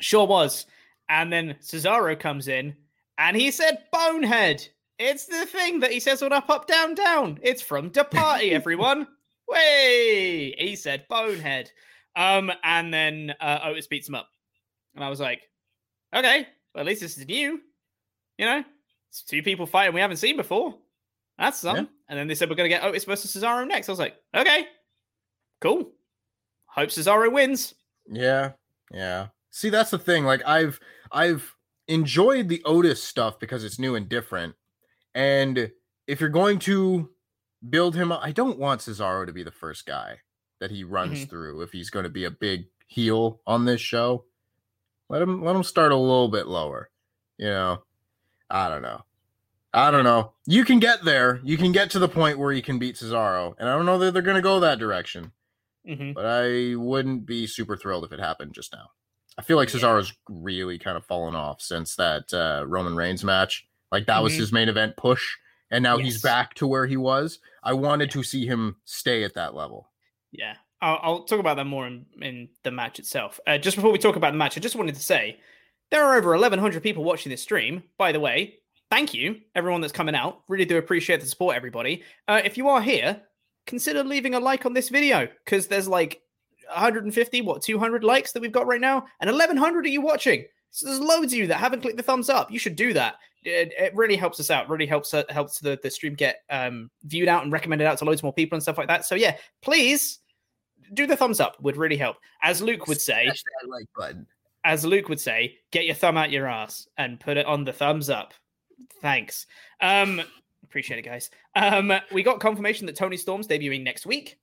Sure was. And then Cesaro comes in and he said bonehead. It's the thing that he says on up, up, down, down. It's from the party, everyone. Way he said bonehead. Um, and then uh, Otis beats him up. And I was like, okay, well, at least this is new. You know, it's two people fighting we haven't seen before. That's something. And then they said we're gonna get Otis versus Cesaro next. I was like, okay, cool. Hope Cesaro wins. Yeah, yeah. See, that's the thing. Like I've I've enjoyed the Otis stuff because it's new and different. And if you're going to build him up, I don't want Cesaro to be the first guy that he runs Mhm. through if he's going to be a big heel on this show. Let him let him start a little bit lower. You know. I don't know. I don't know. You can get there. You can get to the point where you can beat Cesaro. And I don't know that they're going to go that direction Mm-hmm. but I wouldn't be super thrilled if it happened just now. I feel like Cesaro's really kind of fallen off since that uh, Roman Reigns match. Like that was Mhm. his main event push, and now he's back to where he was. I wanted to see him stay at that level. Yeah, I'll, I'll talk about that more in, in the match itself. Uh, just before we talk about the match, I just wanted to say there are over 1,100 people watching this stream. By the way, thank you, everyone that's coming out. Really do appreciate the support, everybody. Uh, if you are here, consider leaving a like on this video because there's like 150, what, 200 likes that we've got right now, and 1,100 of you watching. So there's loads of you that haven't clicked the thumbs up. You should do that. It, it really helps us out. Really helps uh, helps the, the stream get um, viewed out and recommended out to loads more people and stuff like that. So yeah, please do the thumbs up. Would really help. As Luke would say, like button. As Luke would say, get your thumb out your ass and put it on the thumbs up. Thanks. Um, appreciate it, guys. Um, we got confirmation that Toni Storm's debuting next week.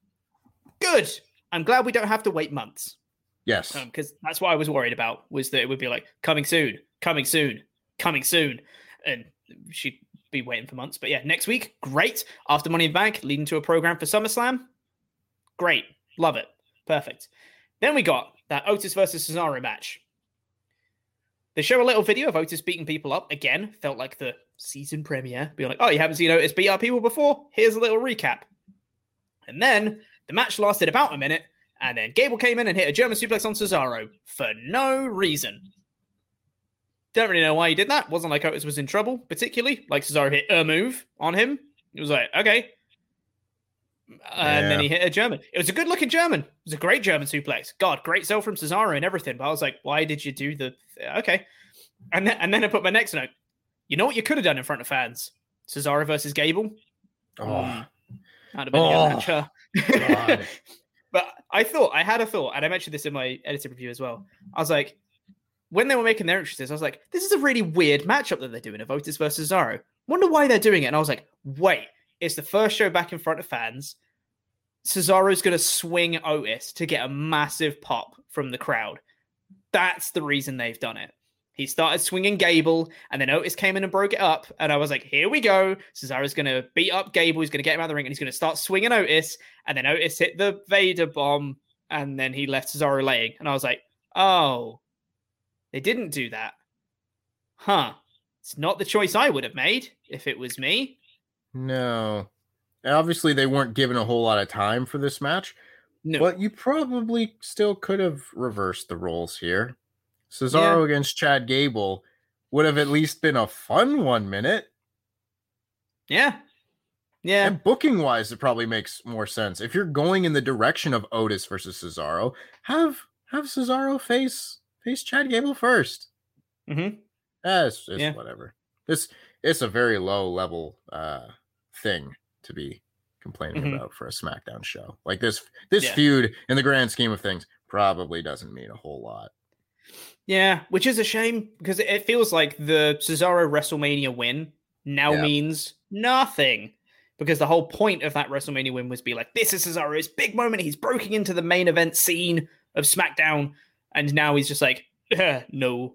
Good. I'm glad we don't have to wait months Yes. because that's what I was worried about was that it would be like coming soon, coming soon, coming soon, and she'd be waiting for months. But yeah, next week, great. After Money in the Bank, leading to a program for SummerSlam, great, love it, perfect. Then we got that Otis versus Cesaro match. They show a little video of Otis beating people up. Again, felt like the season premiere. Being like, oh, you haven't seen Otis beat up people before? Here's a little recap. And then the match lasted about a minute, and then Gable came in and hit a German suplex on Cesaro for no reason. Don't really know why he did that. Wasn't like Otis was in trouble, particularly. Like Cesaro hit a move on him. It was like, okay. And yeah. then he hit a German. It was a good looking German. It was a great German suplex. God, great sell from Cesaro and everything. But I was like, why did you do the okay? And then and then I put my next note. You know what you could have done in front of fans? Cesaro versus Gable. Oh, mm. that'd have been oh. a match. but I thought I had a thought, and I mentioned this in my edited review as well. I was like, when they were making their entrances, I was like, this is a really weird matchup that they're doing of Otis versus Cesaro. Wonder why they're doing it. And I was like, wait, it's the first show back in front of fans. Cesaro's going to swing Otis to get a massive pop from the crowd. That's the reason they've done it. He started swinging Gable, and then Otis came in and broke it up. And I was like, here we go. Cesaro's going to beat up Gable. He's going to get him out of the ring, and he's going to start swinging Otis. And then Otis hit the Vader bomb, and then he left Cesaro laying. And I was like, oh, they didn't do that. Huh. It's not the choice I would have made if it was me. No. Obviously, they weren't given a whole lot of time for this match. No. But you probably still could have reversed the roles here. Cesaro yeah. against Chad Gable would have at least been a fun one minute. Yeah. Yeah. And booking wise, it probably makes more sense. If you're going in the direction of Otis versus Cesaro, have have Cesaro face face Chad Gable 1st Mm-hmm. Eh, it's, it's yeah. whatever. It's it's a very low level uh thing to be complaining mm-hmm. about for a SmackDown show. Like this this yeah. feud in the grand scheme of things probably doesn't mean a whole lot. Yeah, which is a shame because it feels like the Cesaro WrestleMania win now yeah. means nothing. Because the whole point of that WrestleMania win was be like, this is Cesaro's big moment. He's breaking into the main event scene of SmackDown. And now he's just like, no,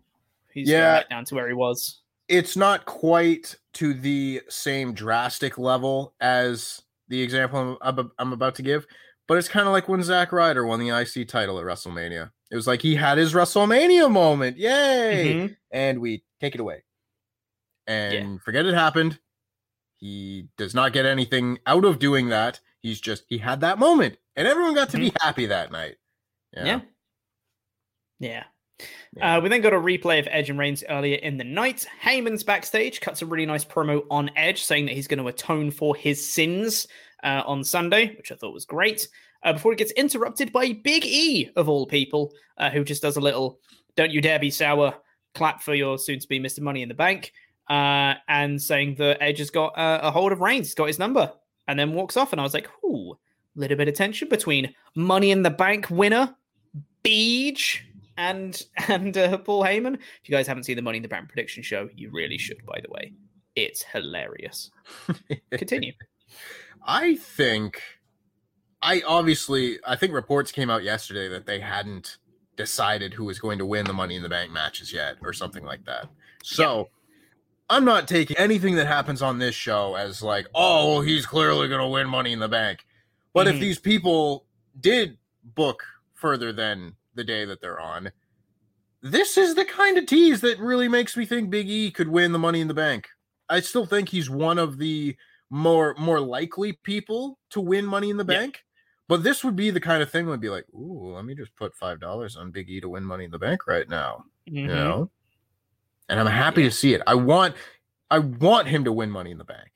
he's yeah. back down to where he was. It's not quite to the same drastic level as the example I'm, I'm about to give, but it's kind of like when Zack Ryder won the IC title at WrestleMania. It was like he had his WrestleMania moment, yay! Mm-hmm. And we take it away, and yeah. forget it happened. He does not get anything out of doing that. He's just he had that moment, and everyone got to mm-hmm. be happy that night. Yeah. Yeah. Uh, we then got a replay of Edge and Reigns earlier in the night. Heyman's backstage cuts a really nice promo on Edge, saying that he's going to atone for his sins uh, on Sunday, which I thought was great. Uh, before he gets interrupted by Big E, of all people, uh, who just does a little "Don't you dare be sour" clap for your soon-to-be Mr. Money in the Bank, uh, and saying that Edge has got uh, a hold of Reigns, got his number, and then walks off. And I was like, "Ooh, little bit of tension between Money in the Bank winner Beej and and uh, Paul Heyman. If you guys haven't seen the Money in the Bank prediction show, you really should. By the way, it's hilarious. Continue. I think, I obviously, I think reports came out yesterday that they hadn't decided who was going to win the Money in the Bank matches yet, or something like that. So. Yeah. I'm not taking anything that happens on this show as like, oh, well, he's clearly going to win Money in the Bank. But mm-hmm. if these people did book further than the day that they're on. This is the kind of tease that really makes me think Big E could win the Money in the Bank. I still think he's one of the more more likely people to win Money in the yeah. Bank. But this would be the kind of thing would be like, ooh, let me just put five dollars on Big E to win Money in the Bank right now. Mm-hmm. You know, and I'm happy yeah. to see it. I want, I want him to win Money in the Bank.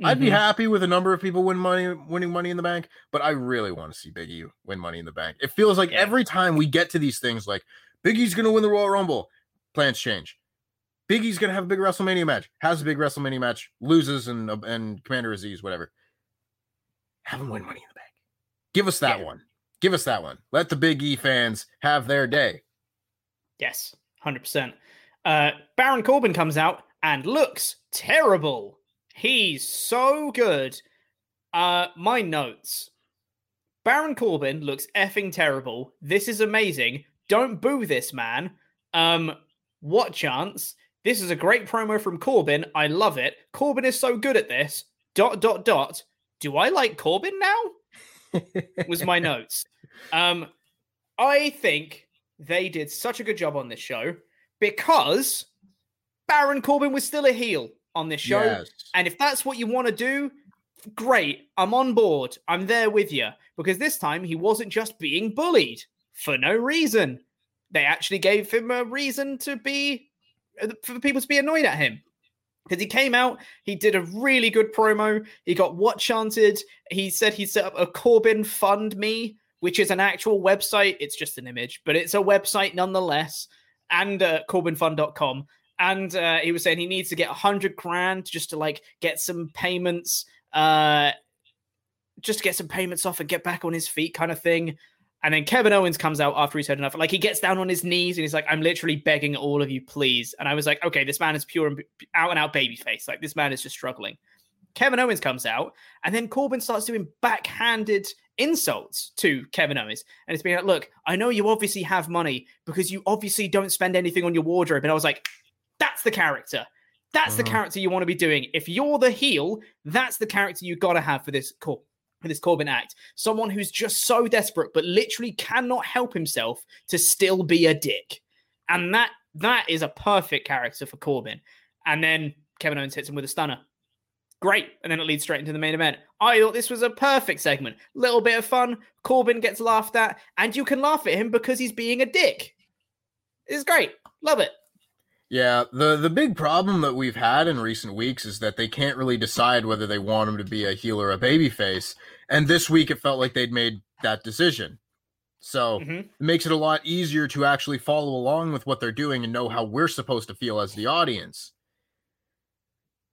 Mm-hmm. I'd be mm-hmm. happy with a number of people win money, winning Money in the Bank, but I really want to see Biggie win Money in the Bank. It feels like yeah. every time we get to these things, like Biggie's going to win the Royal Rumble, plans change. Biggie's going to have a big WrestleMania match, has a big WrestleMania match, loses, and and Commander Azeez, whatever. Have him win Money in the Bank. Give us that yeah. one. Give us that one. Let the Big E fans have their day. Yes, hundred uh, percent. Baron Corbin comes out and looks terrible. He's so good. Uh, my notes. Baron Corbin looks effing terrible. This is amazing. Don't boo this man. Um, what chance? This is a great promo from Corbin. I love it. Corbin is so good at this. Dot dot dot. Do I like Corbin now? was my notes. Um, I think they did such a good job on this show because Baron Corbin was still a heel on this show. Yes. And if that's what you want to do, great. I'm on board. I'm there with you. Because this time he wasn't just being bullied for no reason. They actually gave him a reason to be, uh, for people to be annoyed at him. Because he came out, he did a really good promo. He got what chanted. He said he set up a Corbin Fund Me, which is an actual website. It's just an image, but it's a website nonetheless. And uh, CorbinFund.com and uh, he was saying he needs to get a hundred grand just to like get some payments, uh, just to get some payments off and get back on his feet, kind of thing. And then Kevin Owens comes out after he's heard enough. Like he gets down on his knees and he's like, "I'm literally begging all of you, please." And I was like, "Okay, this man is pure and out and out babyface. Like this man is just struggling." Kevin Owens comes out, and then Corbin starts doing backhanded insults to Kevin Owens. And it's being like, look, I know you obviously have money because you obviously don't spend anything on your wardrobe. And I was like, that's the character. That's the Mhm. character you want to be doing. If you're the heel, that's the character you got to have for this Cor- for this Corbin act. Someone who's just so desperate, but literally cannot help himself to still be a dick. And that that is a perfect character for Corbin. And then Kevin Owens hits him with a stunner. Great. And then it leads straight into the main event. I thought this was a perfect segment. Little bit of fun. Corbin gets laughed at, and you can laugh at him because he's being a dick. It's great. Love it. Yeah, the the big problem that we've had in recent weeks is that they can't really decide whether they want him to be a heel or a babyface. And this week it felt like they'd made that decision. So Mhm. it makes it a lot easier to actually follow along with what they're doing and know how we're supposed to feel as the audience.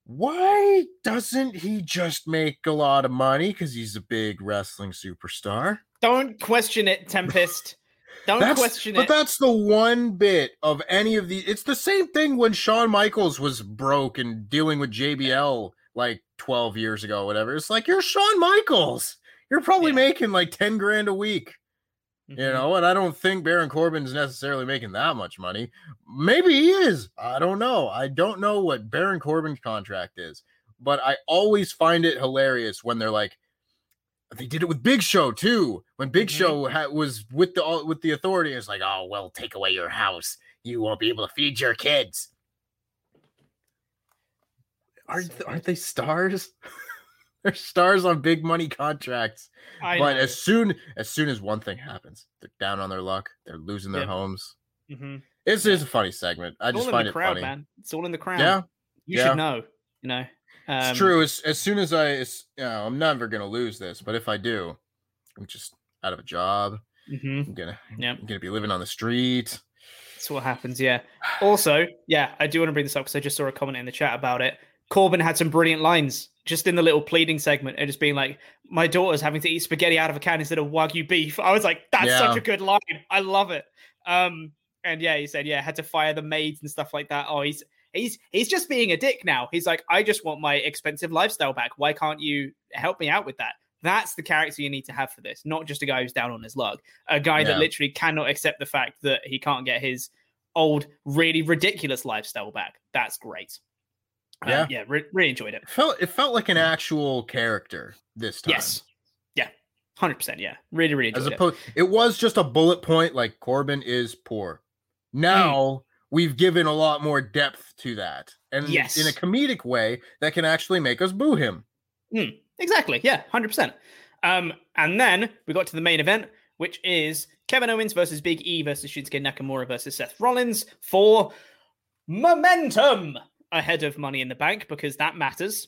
Why doesn't he just make a lot of money? Because he's a big wrestling superstar. Don't question it, Tempest. Don't That's- question but it. But that's the one bit of any of the. It's the same thing when Shawn Michaels was broke and dealing with JBL like 12 years ago, whatever. It's like you're Shawn Michaels. You're probably making like 10 grand a week. Mm-hmm. You know, and I don't think Baron Corbin's necessarily making that much money. Maybe he is. I don't know. I don't know what Baron Corbin's contract is, but I always find it hilarious when they're like, they did it with Big Show too. When Big Mm-hmm. Show ha- was with the with the authority, it's like, oh well, take away your house, you won't be able to feed your kids. Aren't aren't they stars? they're stars on big money contracts. I but know. as soon as soon as one thing happens, they're down on their luck. They're losing their Yep. homes. Mhm. It's it's a funny segment. I It's just all in find the it crowd, funny. man. It's all in the crowd. Yeah, You yeah. should know. You know. Um, it's true. As as soon as I, it's, you know, I'm never gonna lose this, but if I do, I'm just out of a job. Mhm. I'm gonna, Yep. I'm gonna be living on the street. That's what happens, yeah. Also, yeah, I do want to bring this up because I just saw a comment in the chat about it. Corbin had some brilliant lines just in the little pleading segment, and just being like, "My daughter's having to eat spaghetti out of a can instead of wagyu beef." I was like, "That's such a good line. I love it." Um, and yeah, he said, "Yeah, had to fire the maids and stuff like that." Oh, he's he's he's just being a dick now. He's like, "I just want my expensive lifestyle back. Why can't you help me out with that?" That's the character you need to have for this, not just a guy who's down on his luck, a guy that literally cannot accept the fact that he can't get his old, really ridiculous lifestyle back. That's great. Um, Yeah. yeah, re- really enjoyed it. It felt it felt like an actual character this time. Yes, yeah, hundred percent. Yeah, really, really enjoyed as it. opposed, it was just a bullet point like Corbin is poor. Now we've given a lot more depth to that, and Yes. in a comedic way that can actually make us boo him. Mm, exactly. Yeah, hundred percent. Um, and then we got to the main event, which is Kevin Owens versus Big E versus Shinsuke Nakamura versus Seth Rollins for momentum ahead of Money in the Bank because that matters.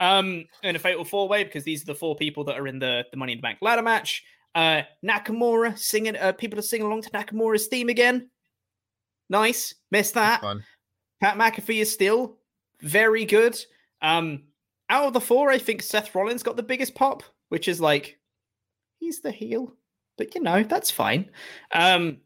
Um, in a fatal four way because these are the four people that are in the the Money in the Bank ladder match. Uh, Nakamura singing. Uh, people are singing along to Nakamura's theme again. Nice. Missed that. Pat McAfee is still very good. Um, out of the four, I think Seth Rollins got the biggest pop, which is like he's the heel, but you know that's fine. Um,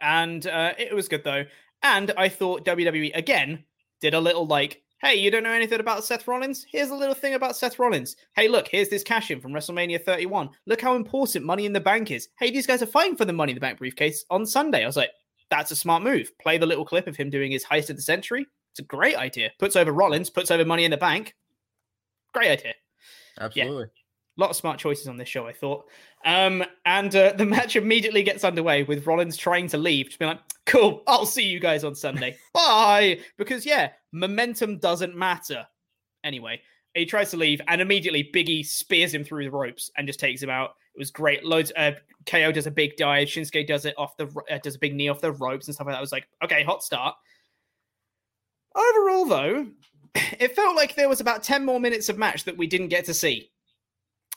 and uh, it was good though. And I thought WWE again did a little like, hey, you don't know anything about Seth Rollins? Here's a little thing about Seth Rollins. Hey, look, here's this cash in from WrestleMania 31. Look how important Money in the Bank is. Hey, these guys are fighting for the Money in the Bank briefcase on Sunday. I was like, that's a smart move. Play the little clip of him doing his heist of the century. It's a great idea. Puts over Rollins, puts over Money in the Bank. Great idea. Absolutely. A lot of smart choices on this show, I thought. Um, and uh, the match immediately gets underway with Rollins trying to leave, to be like, cool. I'll see you guys on Sunday. Bye. Because yeah, momentum doesn't matter. Anyway, he tries to leave, and immediately Biggie spears him through the ropes and just takes him out. It was great. Loads. Uh, KO does a big dive. Shinsuke does it off the uh, does a big knee off the ropes and stuff like that. I was like, okay, hot start. Overall, though, it felt like there was about ten more minutes of match that we didn't get to see.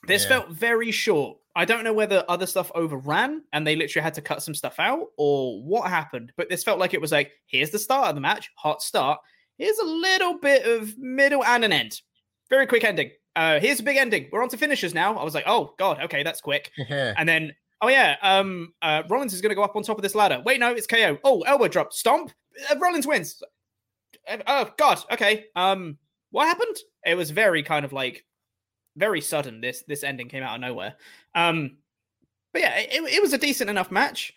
This yeah. felt very short. I don't know whether other stuff overran and they literally had to cut some stuff out or what happened, but this felt like it was like, here's the start of the match, hot start. Here's a little bit of middle and an end. Very quick ending. Uh, here's a big ending. We're on to finishes now. I was like, oh god, okay, that's quick. and then, oh yeah, um, uh, Rollins is going to go up on top of this ladder. Wait, no, it's KO. Oh, elbow drop, stomp. Uh, Rollins wins. Uh, oh god, okay. Um, what happened? It was very kind of like very sudden. This this ending came out of nowhere. Um, but yeah, it, it was a decent enough match.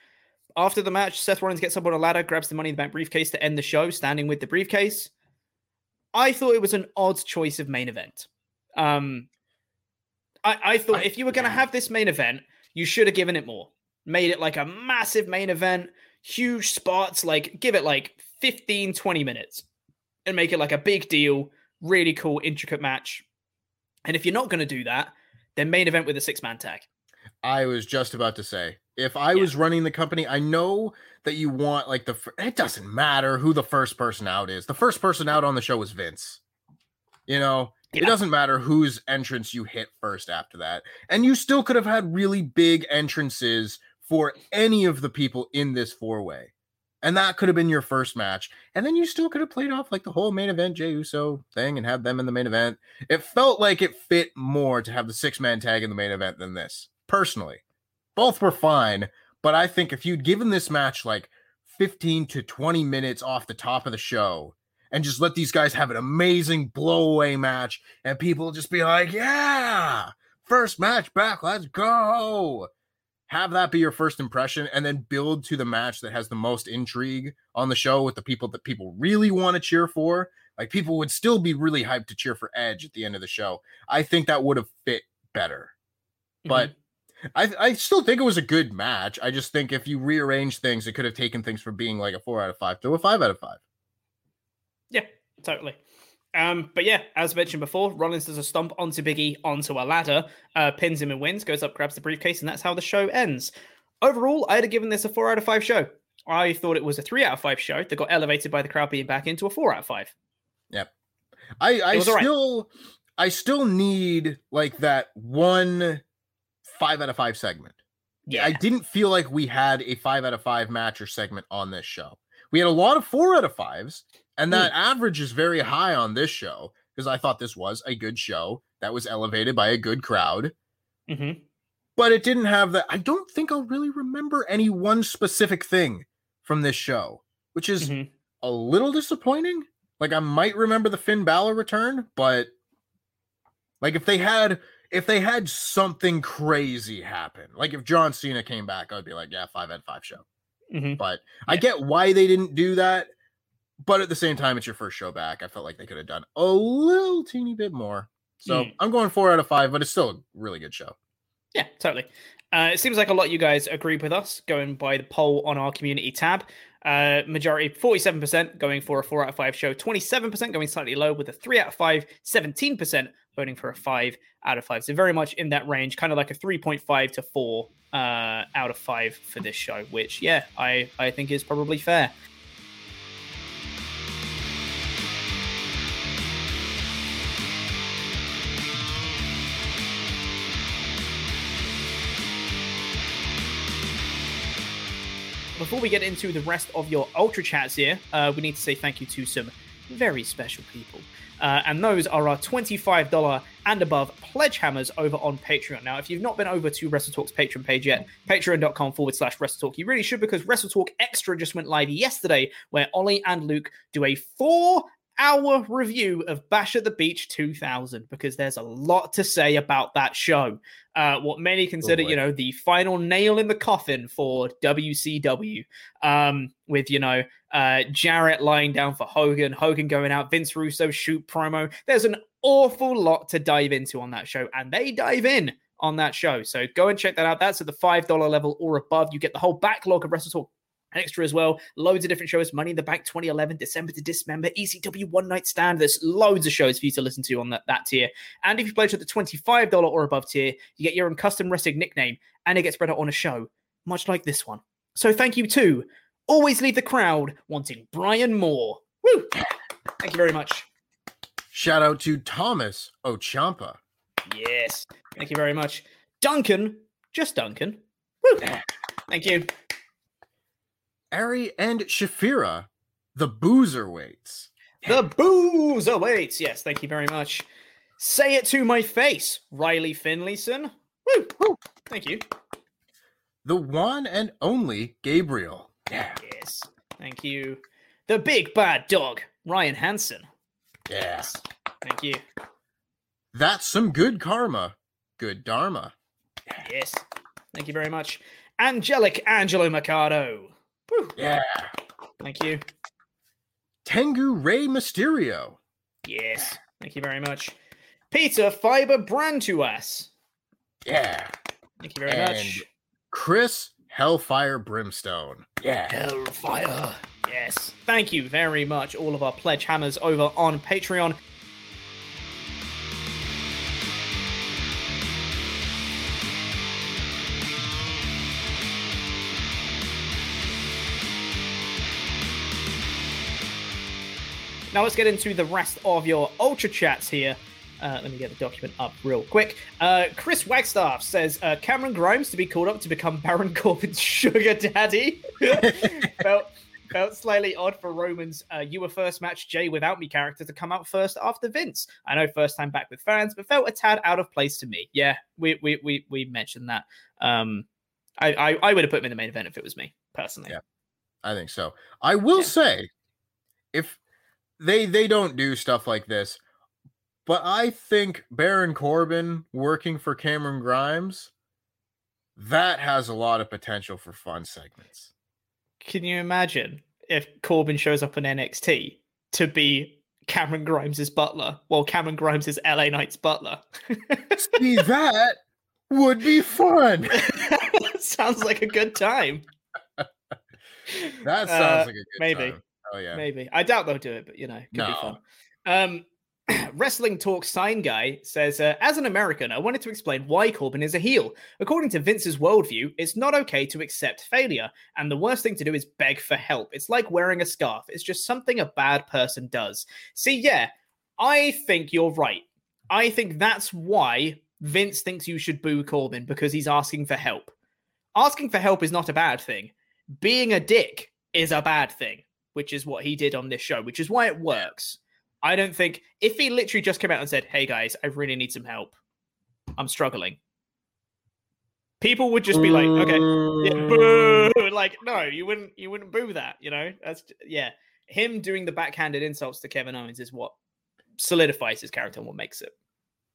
After the match, Seth Rollins gets up on a ladder, grabs the Money in the Bank briefcase to end the show, standing with the briefcase. I thought it was an odd choice of main event. Um, I, I thought I, if you were going to have this main event, you should have given it more. Made it like a massive main event, huge spots, like give it like 15, 20 minutes and make it like a big deal, really cool, intricate match. And if you're not going to do that, then main event with a six man tag. I was just about to say, if I yeah. was running the company, I know that you want like the. It doesn't matter who the first person out is. The first person out on the show is Vince. You know, yeah. it doesn't matter whose entrance you hit first after that, and you still could have had really big entrances for any of the people in this four way and that could have been your first match. And then you still could have played off like the whole main event Jey Uso thing and have them in the main event. It felt like it fit more to have the six man tag in the main event than this. Personally, both were fine, but I think if you'd given this match like 15 to 20 minutes off the top of the show and just let these guys have an amazing blowaway match and people just be like, yeah, first match back, let's go have that be your first impression and then build to the match that has the most intrigue on the show with the people that people really want to cheer for. Like people would still be really hyped to cheer for Edge at the end of the show. I think that would have fit better. Mm-hmm. But I I still think it was a good match. I just think if you rearrange things, it could have taken things from being like a four out of five to a five out of five. Totally. Um, but yeah, as mentioned before, Rollins does a stomp onto Biggie onto a ladder, uh, pins him and wins, goes up, grabs the briefcase, and that's how the show ends. Overall, I'd have given this a four out of five show. I thought it was a three out of five show that got elevated by the crowd being back into a four out of five. Yep. I, I still right. I still need like that one five out of five segment. Yeah. I didn't feel like we had a five out of five match or segment on this show. We had a lot of four out of fives, and that mm. average is very high on this show because I thought this was a good show that was elevated by a good crowd. Mm-hmm. But it didn't have that. I don't think I'll really remember any one specific thing from this show, which is mm-hmm. a little disappointing. Like I might remember the Finn Balor return, but like if they had if they had something crazy happen, like if John Cena came back, I'd be like, yeah, five out five show. Mm-hmm. But yeah. I get why they didn't do that but at the same time, it's your first show back. I felt like they could have done a little teeny bit more. So mm. I'm going four out of five, but it's still a really good show. Yeah, totally. Uh, it seems like a lot of you guys agree with us going by the poll on our community tab. Uh, majority 47% going for a 4 out of 5 show, 27% going slightly low with a 3 out of 5, 17% voting for a 5 out of 5. So very much in that range, kind of like a 3.5 to 4 uh, out of 5 for this show, which, yeah, I, I think is probably fair. Before we get into the rest of your Ultra Chats here, uh, we need to say thank you to some very special people. Uh, and those are our $25 and above pledge hammers over on Patreon. Now, if you've not been over to WrestleTalk's Patreon page yet, patreon.com forward slash WrestleTalk, you really should because WrestleTalk Extra just went live yesterday where Ollie and Luke do a four our review of Bash at the Beach 2000 because there's a lot to say about that show. Uh, what many consider, oh you know, the final nail in the coffin for WCW. Um, with you know uh, Jarrett lying down for Hogan, Hogan going out, Vince Russo shoot promo. There's an awful lot to dive into on that show, and they dive in on that show. So go and check that out. That's at the five dollar level or above. You get the whole backlog of WrestleTalk extra as well. Loads of different shows. Money in the Bank 2011, December to Dismember, ECW One Night Stand. There's loads of shows for you to listen to on that, that tier. And if you pledge at the $25 or above tier, you get your own custom wrestling nickname and it gets spread out on a show, much like this one. So thank you too. Always Leave the Crowd wanting Brian Moore. Woo! Thank you very much. Shout out to Thomas Ochampa. Yes. Thank you very much. Duncan, just Duncan. Woo! Thank you. Ari and Shafira, the boozer weights. The boozer weights. Yes, thank you very much. Say it to my face, Riley Finlayson. Woo! Woo! Thank you. The one and only Gabriel. Yeah. Yes. Thank you. The big bad dog, Ryan Hansen. Yes. Thank you. That's some good karma. Good dharma. Yes. Thank you very much. Angelic Angelo Mercado. Woo. Yeah. Thank you. Tengu Ray Mysterio. Yes. Thank you very much. Peter Fiber Brand to us. Yeah. Thank you very and much. Chris Hellfire Brimstone. Yeah. Hellfire. Yes. Thank you very much, all of our pledge hammers over on Patreon. Now let's get into the rest of your ultra chats here. Uh, let me get the document up real quick. Uh, Chris Wagstaff says uh, Cameron Grimes to be called up to become Baron Corbin's sugar daddy. felt, felt slightly odd for Roman's uh, "You Were First Match Jey Without Me" character to come out first after Vince. I know first time back with fans, but felt a tad out of place to me. Yeah, we we we, we mentioned that. Um, I, I, I would have put him in the main event if it was me personally. Yeah, I think so. I will yeah. say, if they they don't do stuff like this, but I think Baron Corbin working for Cameron Grimes that has a lot of potential for fun segments. Can you imagine if Corbin shows up on NXT to be Cameron Grimes' butler while Cameron Grimes is LA Knight's butler? See that would be fun. sounds like a good time. that sounds Uh, like a good maybe. time. Oh yeah. Maybe. I doubt they'll do it, but you know, could be fun. Um, Wrestling Talk Sign Guy says, uh, as an American, I wanted to explain why Corbin is a heel. According to Vince's worldview, it's not okay to accept failure, and the worst thing to do is beg for help. It's like wearing a scarf. It's just something a bad person does. See, yeah, I think you're right. I think that's why Vince thinks you should boo Corbin because he's asking for help. Asking for help is not a bad thing. Being a dick is a bad thing, which is what he did on this show, which is why it works. I don't think if he literally just came out and said, "Hey guys, I really need some help. I'm struggling." People would just be like, "Okay, yeah, boo!" Like, no, you wouldn't. You wouldn't boo that. You know, that's yeah. Him doing the backhanded insults to Kevin Owens is what solidifies his character and what makes it.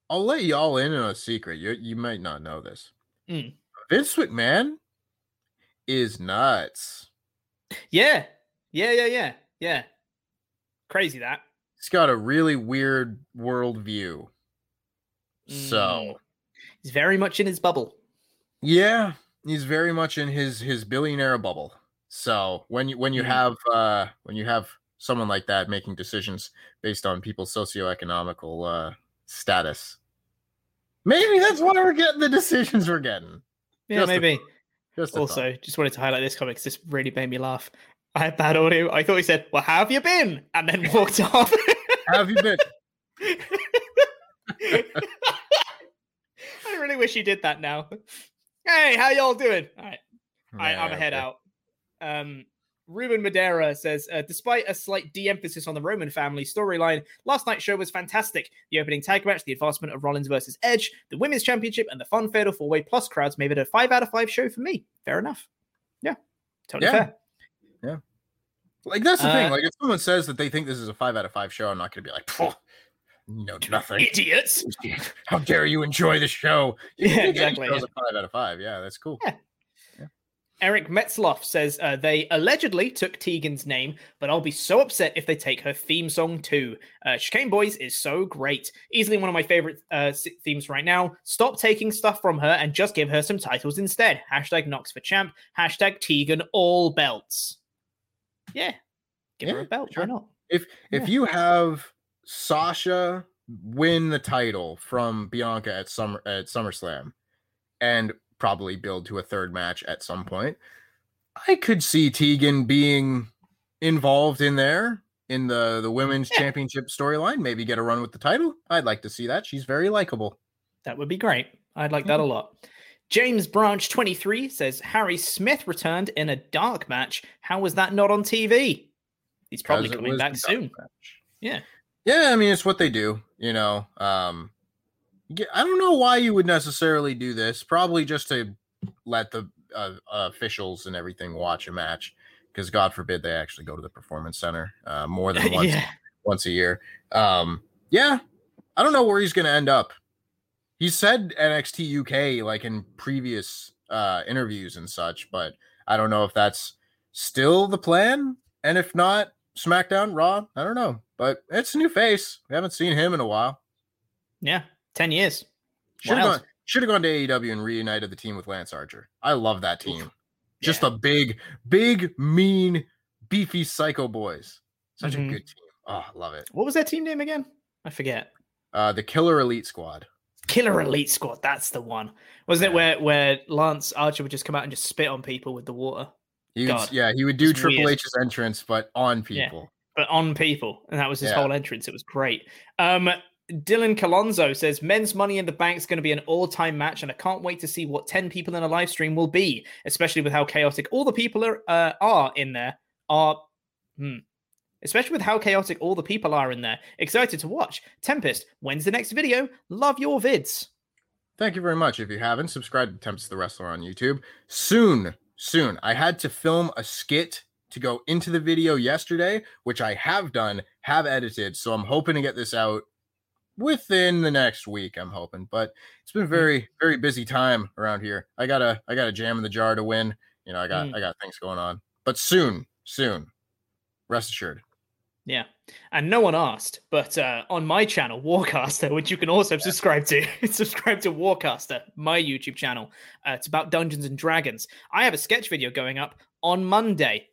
I'll let y'all in on a secret. You you might not know this. Mm. Vince McMahon is nuts. Yeah, yeah, yeah, yeah, yeah. Crazy that. He's got a really weird worldview. Mm. So He's very much in his bubble. yeah, he's very much in his his billionaire bubble. So when you when you Mhm. have uh when you have someone like that making decisions based on people's socioeconomical uh status, maybe that's why we're getting the decisions we're getting. Yeah, Just maybe. thought. Just a also, just wanted to highlight this comic 'cause this really made me laugh. I had bad audio. I thought he said, "Well, how have you been?" and then walked off. thought. have you been? I really wish he did that now. Hey, how y'all doing? All right, I, I'm Yeah, ahead okay. out. Um, Ruben Madera says, uh, despite a slight de-emphasis on the Roman family storyline, last night's show was fantastic. The opening tag match, the advancement of Rollins versus Edge, the women's championship, and the fun fatal four-way plus crowds made it a five out of five show for me. Fair enough. Yeah, totally Yeah. fair. Like that's the thing. Uh, Like if someone says that they think this is a five out of five show, I'm not gonna be like, "Phew, no, nothing. Idiots. How dare you enjoy the show? You Yeah, exactly, yeah. a five out of five. Yeah, that's cool. Eric Metzloff says uh, they allegedly took Tegan's name, but I'll be so upset if they take her theme song too. Uh, Chicane Boys is so great. Easily one of my favorite uh, themes right now. Stop taking stuff from her and just give her some titles instead. Hashtag Nox for champ. Hashtag Tegan all belts. Yeah, give her a belt. Why not? If if Yeah. you have Sasha win the title from Bianca at Summer at SummerSlam and probably build to a third match at some point, I could see Tegan being involved in there in the the women's championship storyline, maybe get a run with the title. I'd like to see that. She's very likable. That would be great. I'd like that a mm-hmm. lot. James Branch 23 says Harry Smith returned in a dark match. How was that not on TV? He's probably coming back soon. Yeah. Yeah, I mean it's what they do, you know. Um I don't know why you would necessarily do this. Probably just to let the uh, officials and everything watch a match because God forbid they actually go to the performance center uh, more than once Yeah. once a year. Um yeah, I don't know where he's going to end up. He said NXT UK like in previous uh interviews and such, but I don't know if that's still the plan and if not SmackDown, Raw, I don't know, but it's a new face. We haven't seen him in a while. Yeah. 10 years. Should have gone. Should have gone to AEW and reunited the team with Lance Archer. I love that team. Just a big, big, mean, beefy psycho boys. Such Mhm. a good team. Oh, love it. What was that team name again? I forget. Uh, the Killer Elite Squad. Killer Elite Squad. That's the one. Wasn't it where where Lance Archer would just come out and just spit on people with the water? He would, God. yeah, he would do Triple weird. H's entrance, but on Yeah. people. but on people, and that was his Yeah. whole entrance. It was great. Um, Dylan Colonzo says men's Money in the Bank is going to be an all-time match, and I can't wait to see what ten people in a live stream will be, especially with how chaotic all the people are uh, are in there. Are hmm. Especially with how chaotic all the people are in there. Excited to watch. Tempest, when's the next video? Love your vids. Thank you very much. If you haven't, subscribe to Tempest the Wrestler on YouTube. Soon, soon. I had to film a skit to go into the video yesterday, which I have done, have edited. So I'm hoping to get this out within the next week. I'm hoping, but it's been very, very busy time around here. I got a, I got a jam in the jar to win. You know, I got, Mm. I got things going on, but soon, soon. Rest assured. Yeah. And no one asked, but uh, on my channel, Warcaster, which you can also subscribe to, subscribe to Warcaster, my YouTube channel. Uh, it's about Dungeons and Dragons. I have a sketch video going up on Monday.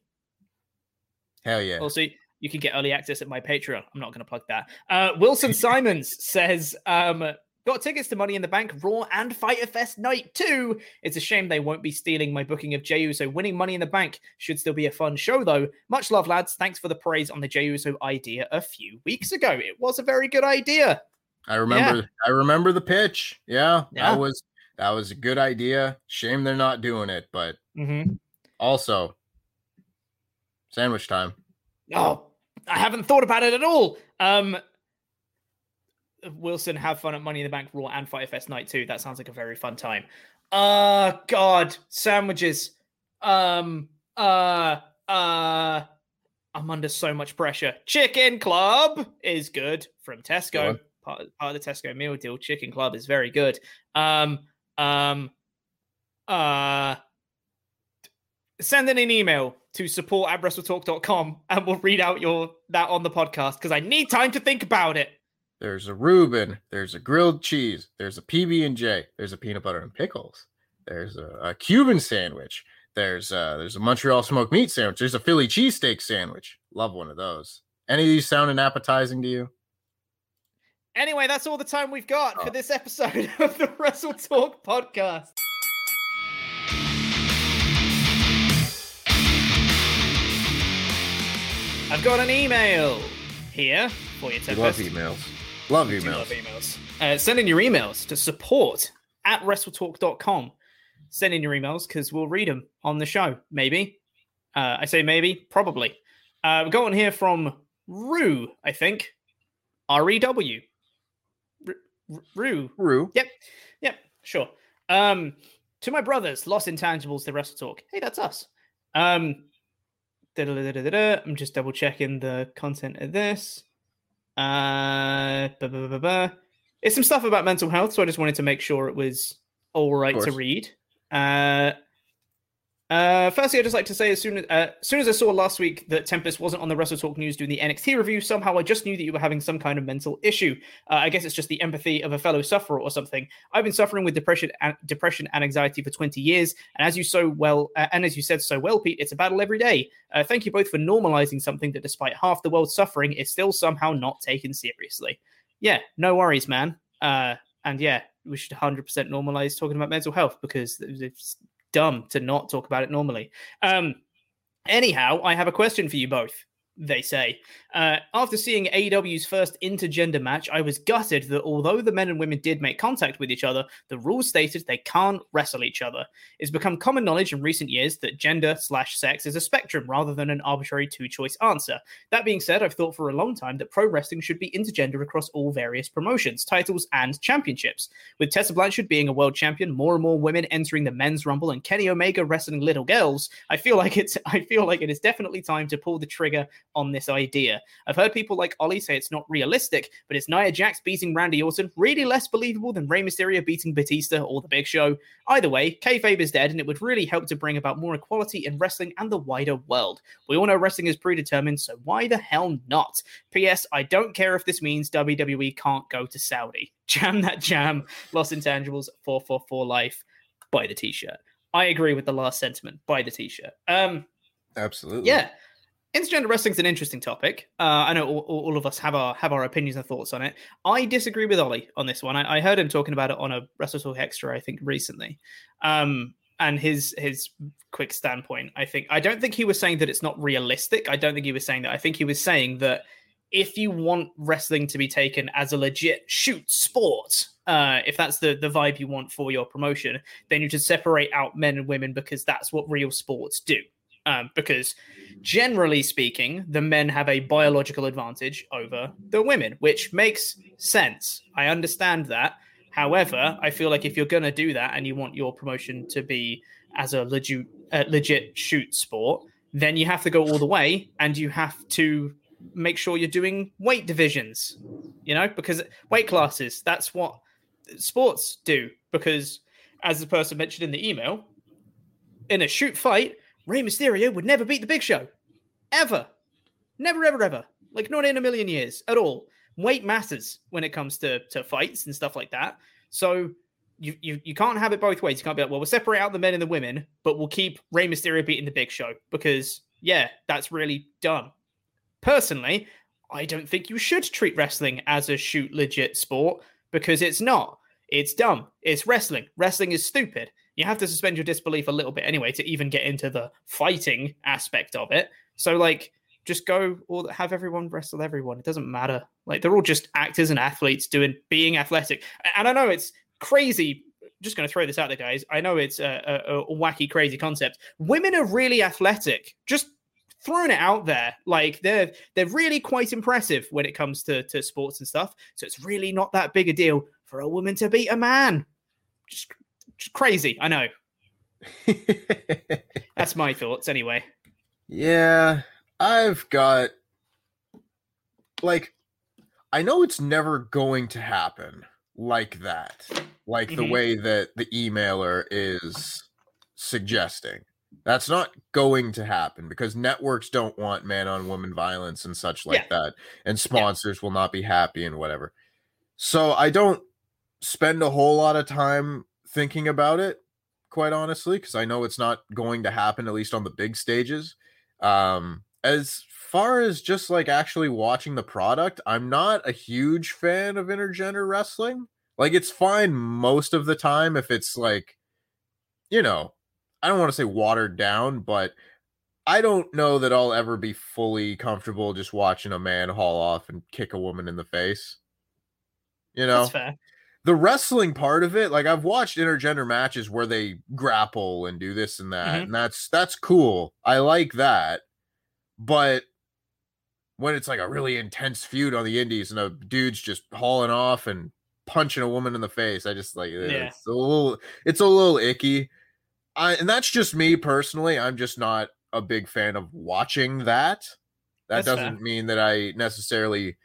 Hell yeah. Also, you can get early access at my Patreon. I'm not going to plug that. Uh, Wilson Simons says, um, got tickets to Money in the Bank, Raw, and Fyter Fest Night 2. It's a shame they won't be stealing my booking of Jey Uso winning Money in the Bank. Should still be a fun show, though. Much love, lads. Thanks for the praise on the Jey Uso idea a few weeks ago. It was a very good idea. I remember I remember the pitch. Yeah, Yeah. That was that was a good idea. Shame they're not doing it, but Mm-hmm. also sandwich time. Oh, I haven't thought about it at all. Um, Wilson, have fun at Money in the Bank Raw and Fyter Fest Night 2. That sounds like a very fun time. Uh God, sandwiches. Um, uh, uh, I'm under so much pressure. Chicken Club is good from Tesco. Part, part of the Tesco meal deal. Chicken Club is very good. Um, um, uh, send in an email to support at wrestletalk.com and we'll read out your that on the podcast because I need time to think about it. There's a Reuben. There's a grilled cheese. There's a PB and J. There's a peanut butter and pickles. There's a, a Cuban sandwich. There's a, there's a Montreal smoked meat sandwich. There's a Philly cheesesteak sandwich. Love one of those. Any of these sounding appetizing to you? Anyway, that's all the time we've got for oh. this episode of the Wrestle Talk podcast. I've got an email here for you, We love emails. Love do emails. love emails. Uh, send in your emails to support at wrestletalk.com. Send in your emails because we'll read them on the show. Maybe. Uh, I say maybe, probably. Uh, we got one here from Rue, I think. R E W. Rue. Rue. Yep. Yep. Sure. Um, to my brothers, Lost Intangibles, the Wrestle Talk. Hey, that's us. Um. I'm just double checking the content of this. Uh, ba- ba- ba. It's some stuff about mental health, so I just wanted to make sure it was all right to read. Uh, Uh, firstly, I'd just like to say, as soon as, uh, soon as I saw last week that Tempest wasn't on the Wrestle Talk News doing the NXT review, somehow I just knew that you were having some kind of mental issue. Uh, I guess it's just the empathy of a fellow sufferer or something. I've been suffering with depression and depression and anxiety for 20 years, and as you so well, uh, and as you said so well, Pete, it's a battle every day. Uh, thank you both for normalizing something that, despite half the world suffering, is still somehow not taken seriously. Yeah, no worries, man. Uh, and yeah, we should 100% normalize talking about mental health because it's dumb to not talk about it normally. Um, anyhow, I have a question for you both they say. Uh, after seeing AEW's first intergender match, I was gutted that although the men and women did make contact with each other, the rules stated they can't wrestle each other. It's become common knowledge in recent years that gender slash sex is a spectrum rather than an arbitrary two choice answer. That being said, I've thought for a long time that pro wrestling should be intergender across all various promotions, titles, and championships. With Tessa Blanchard being a world champion, more and more women entering the men's rumble, and Kenny Omega wrestling little girls, I feel like it's I feel like it is definitely time to pull the trigger on this idea. I've heard people like Ollie say it's not realistic, but is Nia Jax beating Randy Orton really less believable than Rey Mysterio beating Batista or The Big Show? Either way, kayfabe is dead, and it would really help to bring about more equality in wrestling and the wider world. We all know wrestling is predetermined, so why the hell not? P.S. I don't care if this means WWE can't go to Saudi. Jam that jam. Lost Intangibles 444 Life. Buy the t-shirt. I agree with the last sentiment. Buy the t-shirt. Um, Absolutely. Yeah intergender wrestling is an interesting topic. Uh, I know all, all, of us have our have our opinions and thoughts on it. I disagree with Ollie on this one. I, I heard him talking about it on a Wrestle Talk Extra, I think, recently. Um, and his his quick standpoint, I think, I don't think he was saying that it's not realistic. I don't think he was saying that. I think he was saying that if you want wrestling to be taken as a legit shoot sport, uh, if that's the the vibe you want for your promotion, then you should separate out men and women because that's what real sports do um, because generally speaking, the men have a biological advantage over the women, which makes sense. I understand that. However, I feel like if you're going to do that and you want your promotion to be as a legit, uh, legit shoot sport, then you have to go all the way and you have to make sure you're doing weight divisions, you know, because weight classes, that's what sports do. Because as the person mentioned in the email, in a shoot fight, Rey Mysterio would never beat the Big Show. Ever. Never, ever, ever. Like, not in a million years at all. Weight matters when it comes to, to fights and stuff like that. So you, you you can't have it both ways. You can't be like, well, we'll separate out the men and the women, but we'll keep Rey Mysterio beating the Big Show because, yeah, that's really dumb. Personally, I don't think you should treat wrestling as a shoot legit sport because it's not. It's dumb. It's wrestling. Wrestling is stupid you have to suspend your disbelief a little bit anyway to even get into the fighting aspect of it. So like just go or have everyone wrestle everyone. It doesn't matter. Like they're all just actors and athletes doing being athletic. And I know it's crazy. Just going to throw this out there, guys. I know it's a, a, a wacky, crazy concept. Women are really athletic. Just throwing it out there. Like they're they're really quite impressive when it comes to to sports and stuff. So it's really not that big a deal for a woman to beat a man. Just crazy. I know. That's my thoughts, anyway. Yeah, I've got like I know it's never going to happen like that, like mm-hmm. the way that the emailer is suggesting. That's not going to happen because networks don't want man on woman violence and such like yeah. that, and sponsors yeah. will not be happy and whatever. So I don't spend a whole lot of time thinking about it, quite honestly, because I know it's not going to happen, at least on the big stages. Um, as far as just like actually watching the product, I'm not a huge fan of intergender wrestling. Like, it's fine most of the time if it's like, you know, I don't want to say watered down, but I don't know that I'll ever be fully comfortable just watching a man haul off and kick a woman in the face. You know, the wrestling part of it, like I've watched intergender matches where they grapple and do this and that, mm-hmm. and that's that's cool. I like that. But when it's like a really intense feud on the indies and a dude's just hauling off and punching a woman in the face, I just like yeah. it's a little it's a little icky. I and that's just me personally. I'm just not a big fan of watching that. That that's doesn't fair. mean that I necessarily,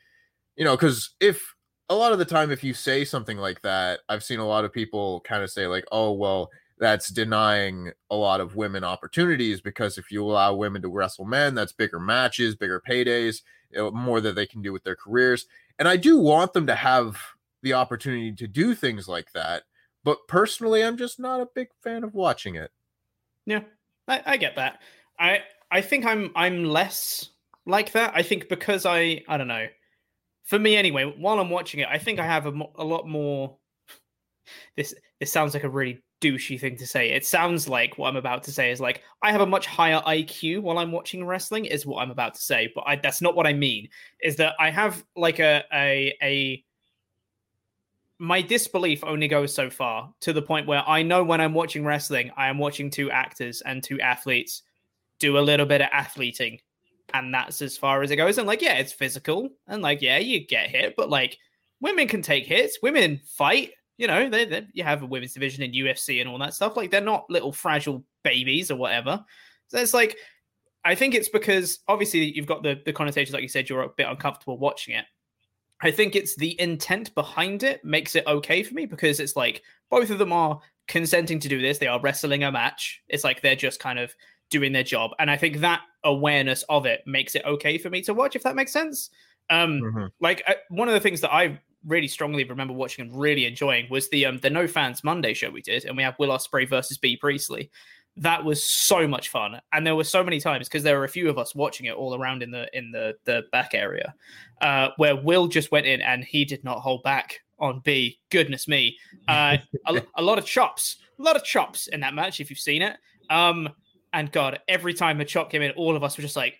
you know, because if a lot of the time if you say something like that i've seen a lot of people kind of say like oh well that's denying a lot of women opportunities because if you allow women to wrestle men, that's bigger matches, bigger paydays, more that they can do with their careers. And I do want them to have the opportunity to do things like that. But personally, I'm just not a big fan of watching it. Yeah, I, I get that. I I think I'm I'm less like that. I think because I I don't know. For me anyway, while I'm watching it, I think I have a, a lot more. This this sounds like a really douchey thing to say. It sounds like what I'm about to say is like I have a much higher IQ while I'm watching wrestling. Is what I'm about to say, but I, that's not what I mean. Is that I have like a a a my disbelief only goes so far to the point where I know when I'm watching wrestling, I am watching two actors and two athletes do a little bit of athleting. And that's as far as it goes. And like, yeah, it's physical. And like, yeah, you get hit, but like women can take hits. Women fight. You know, they, they you have a women's division in UFC and all that stuff. Like they're not little fragile babies or whatever. So it's like I think it's because obviously you've got the the connotations, like you said, you're a bit uncomfortable watching it. I think it's the intent behind it makes it okay for me because it's like both of them are consenting to do this. They are wrestling a match. It's like they're just kind of doing their job. And I think that awareness of it makes it okay for me to watch, if that makes sense. Um, mm-hmm. Like uh, one of the things that I really strongly remember watching and really enjoying was the um, the No Fans Monday show we did, and we have Will Ospreay versus Bea Priestley that was so much fun and there were so many times because there were a few of us watching it all around in the in the the back area uh, where will just went in and he did not hold back on b goodness me uh, a, a, lot of chops a lot of chops in that match if you've seen it um and god every time a chop came in all of us were just like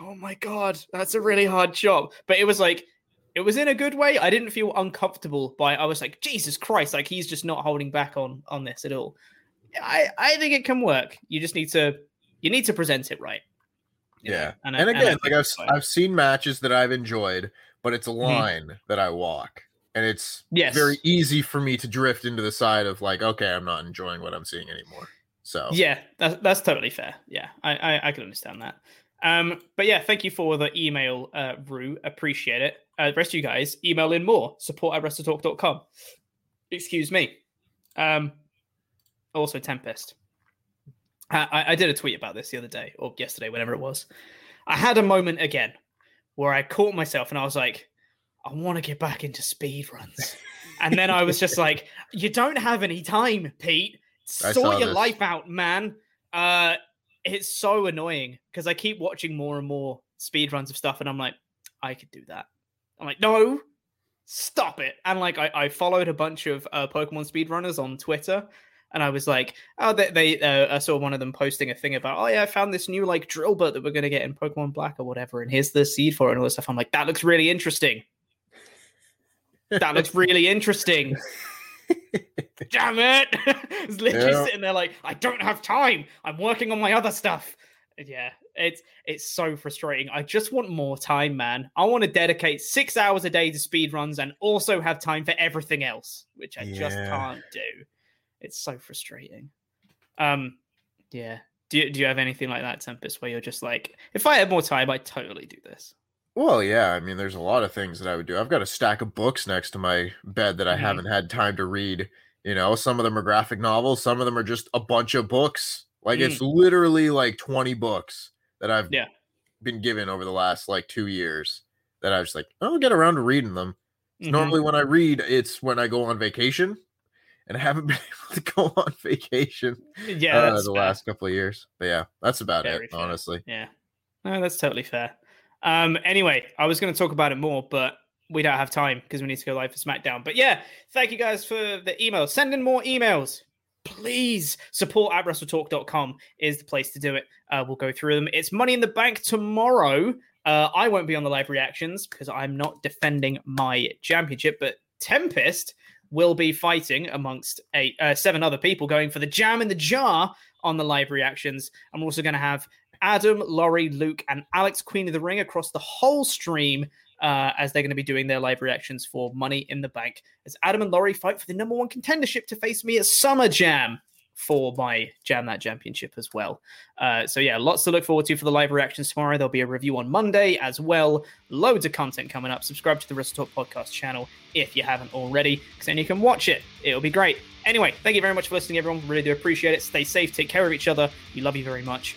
oh my god that's a really hard chop but it was like it was in a good way i didn't feel uncomfortable by i was like jesus christ like he's just not holding back on on this at all I I think it can work. You just need to you need to present it right. Yeah, and, and, again, and like I've I've seen matches that I've enjoyed, but it's a mm-hmm. line mm-hmm. that I walk, and it's yes. very easy for me to drift into the side of like, okay, I'm not enjoying what I'm seeing anymore. So yeah, that's that's totally fair. Yeah, I I, I can understand that. Um, but yeah, thank you for the email, uh, Rue. Appreciate it. Uh, the rest of you guys, email in more support at wrestletalk.com. Excuse me. Um, also Tempest. I, I did a tweet about this the other day or yesterday, whenever it was. I had a moment again where I caught myself and I was like, I want to get back into speed runs. and then I was just like, you don't have any time, Pete. Sort your this. life out, man. Uh, it's so annoying because I keep watching more and more speed runs of stuff, and I'm like, I could do that. I'm like, no, stop it. And like, I, I followed a bunch of uh, Pokemon speedrunners on Twitter, and I was like, oh, they, they uh, I saw one of them posting a thing about, oh yeah, I found this new like drill bit that we're gonna get in Pokemon Black or whatever, and here's the seed for it and all this stuff. I'm like, that looks really interesting. that looks really interesting. Damn it! it's literally yeah. sitting there like, I don't have time. I'm working on my other stuff. Yeah, it's it's so frustrating. I just want more time, man. I want to dedicate six hours a day to speed runs and also have time for everything else, which I yeah. just can't do. It's so frustrating. Um, yeah. Do you, do you have anything like that, Tempest, where you're just like, if I had more time, I'd totally do this? Well, yeah. I mean, there's a lot of things that I would do. I've got a stack of books next to my bed that I mm-hmm. haven't had time to read. You know, some of them are graphic novels, some of them are just a bunch of books. Like mm. it's literally like 20 books that I've yeah. been given over the last like two years that I was like, I'll get around to reading them. Mm-hmm. Normally, when I read, it's when I go on vacation and I haven't been able to go on vacation. Yeah, uh, the fair. last couple of years. But yeah, that's about Very it, fair. honestly. Yeah, no, that's totally fair. Um, anyway, I was going to talk about it more, but we don't have time because we need to go live for SmackDown. But yeah, thank you guys for the emails. Send in more emails. Please support at WrestleTalk.com is the place to do it. Uh, we'll go through them. It's Money in the Bank tomorrow. Uh, I won't be on the live reactions because I'm not defending my championship, but Tempest will be fighting amongst eight, uh, seven other people going for the jam in the jar on the live reactions. I'm also going to have Adam, Laurie, Luke, and Alex Queen of the Ring across the whole stream uh, as they're going to be doing their live reactions for Money in the Bank. As Adam and Laurie fight for the number one contendership to face me at Summer Jam. for my Jam That Championship as well. Uh, so yeah, lots to look forward to for the live reactions tomorrow. There'll be a review on Monday as well. Loads of content coming up. Subscribe to the Wrestle Talk podcast channel if you haven't already, because then you can watch it. It'll be great. Anyway, thank you very much for listening, everyone. Really do appreciate it. Stay safe, take care of each other. We love you very much.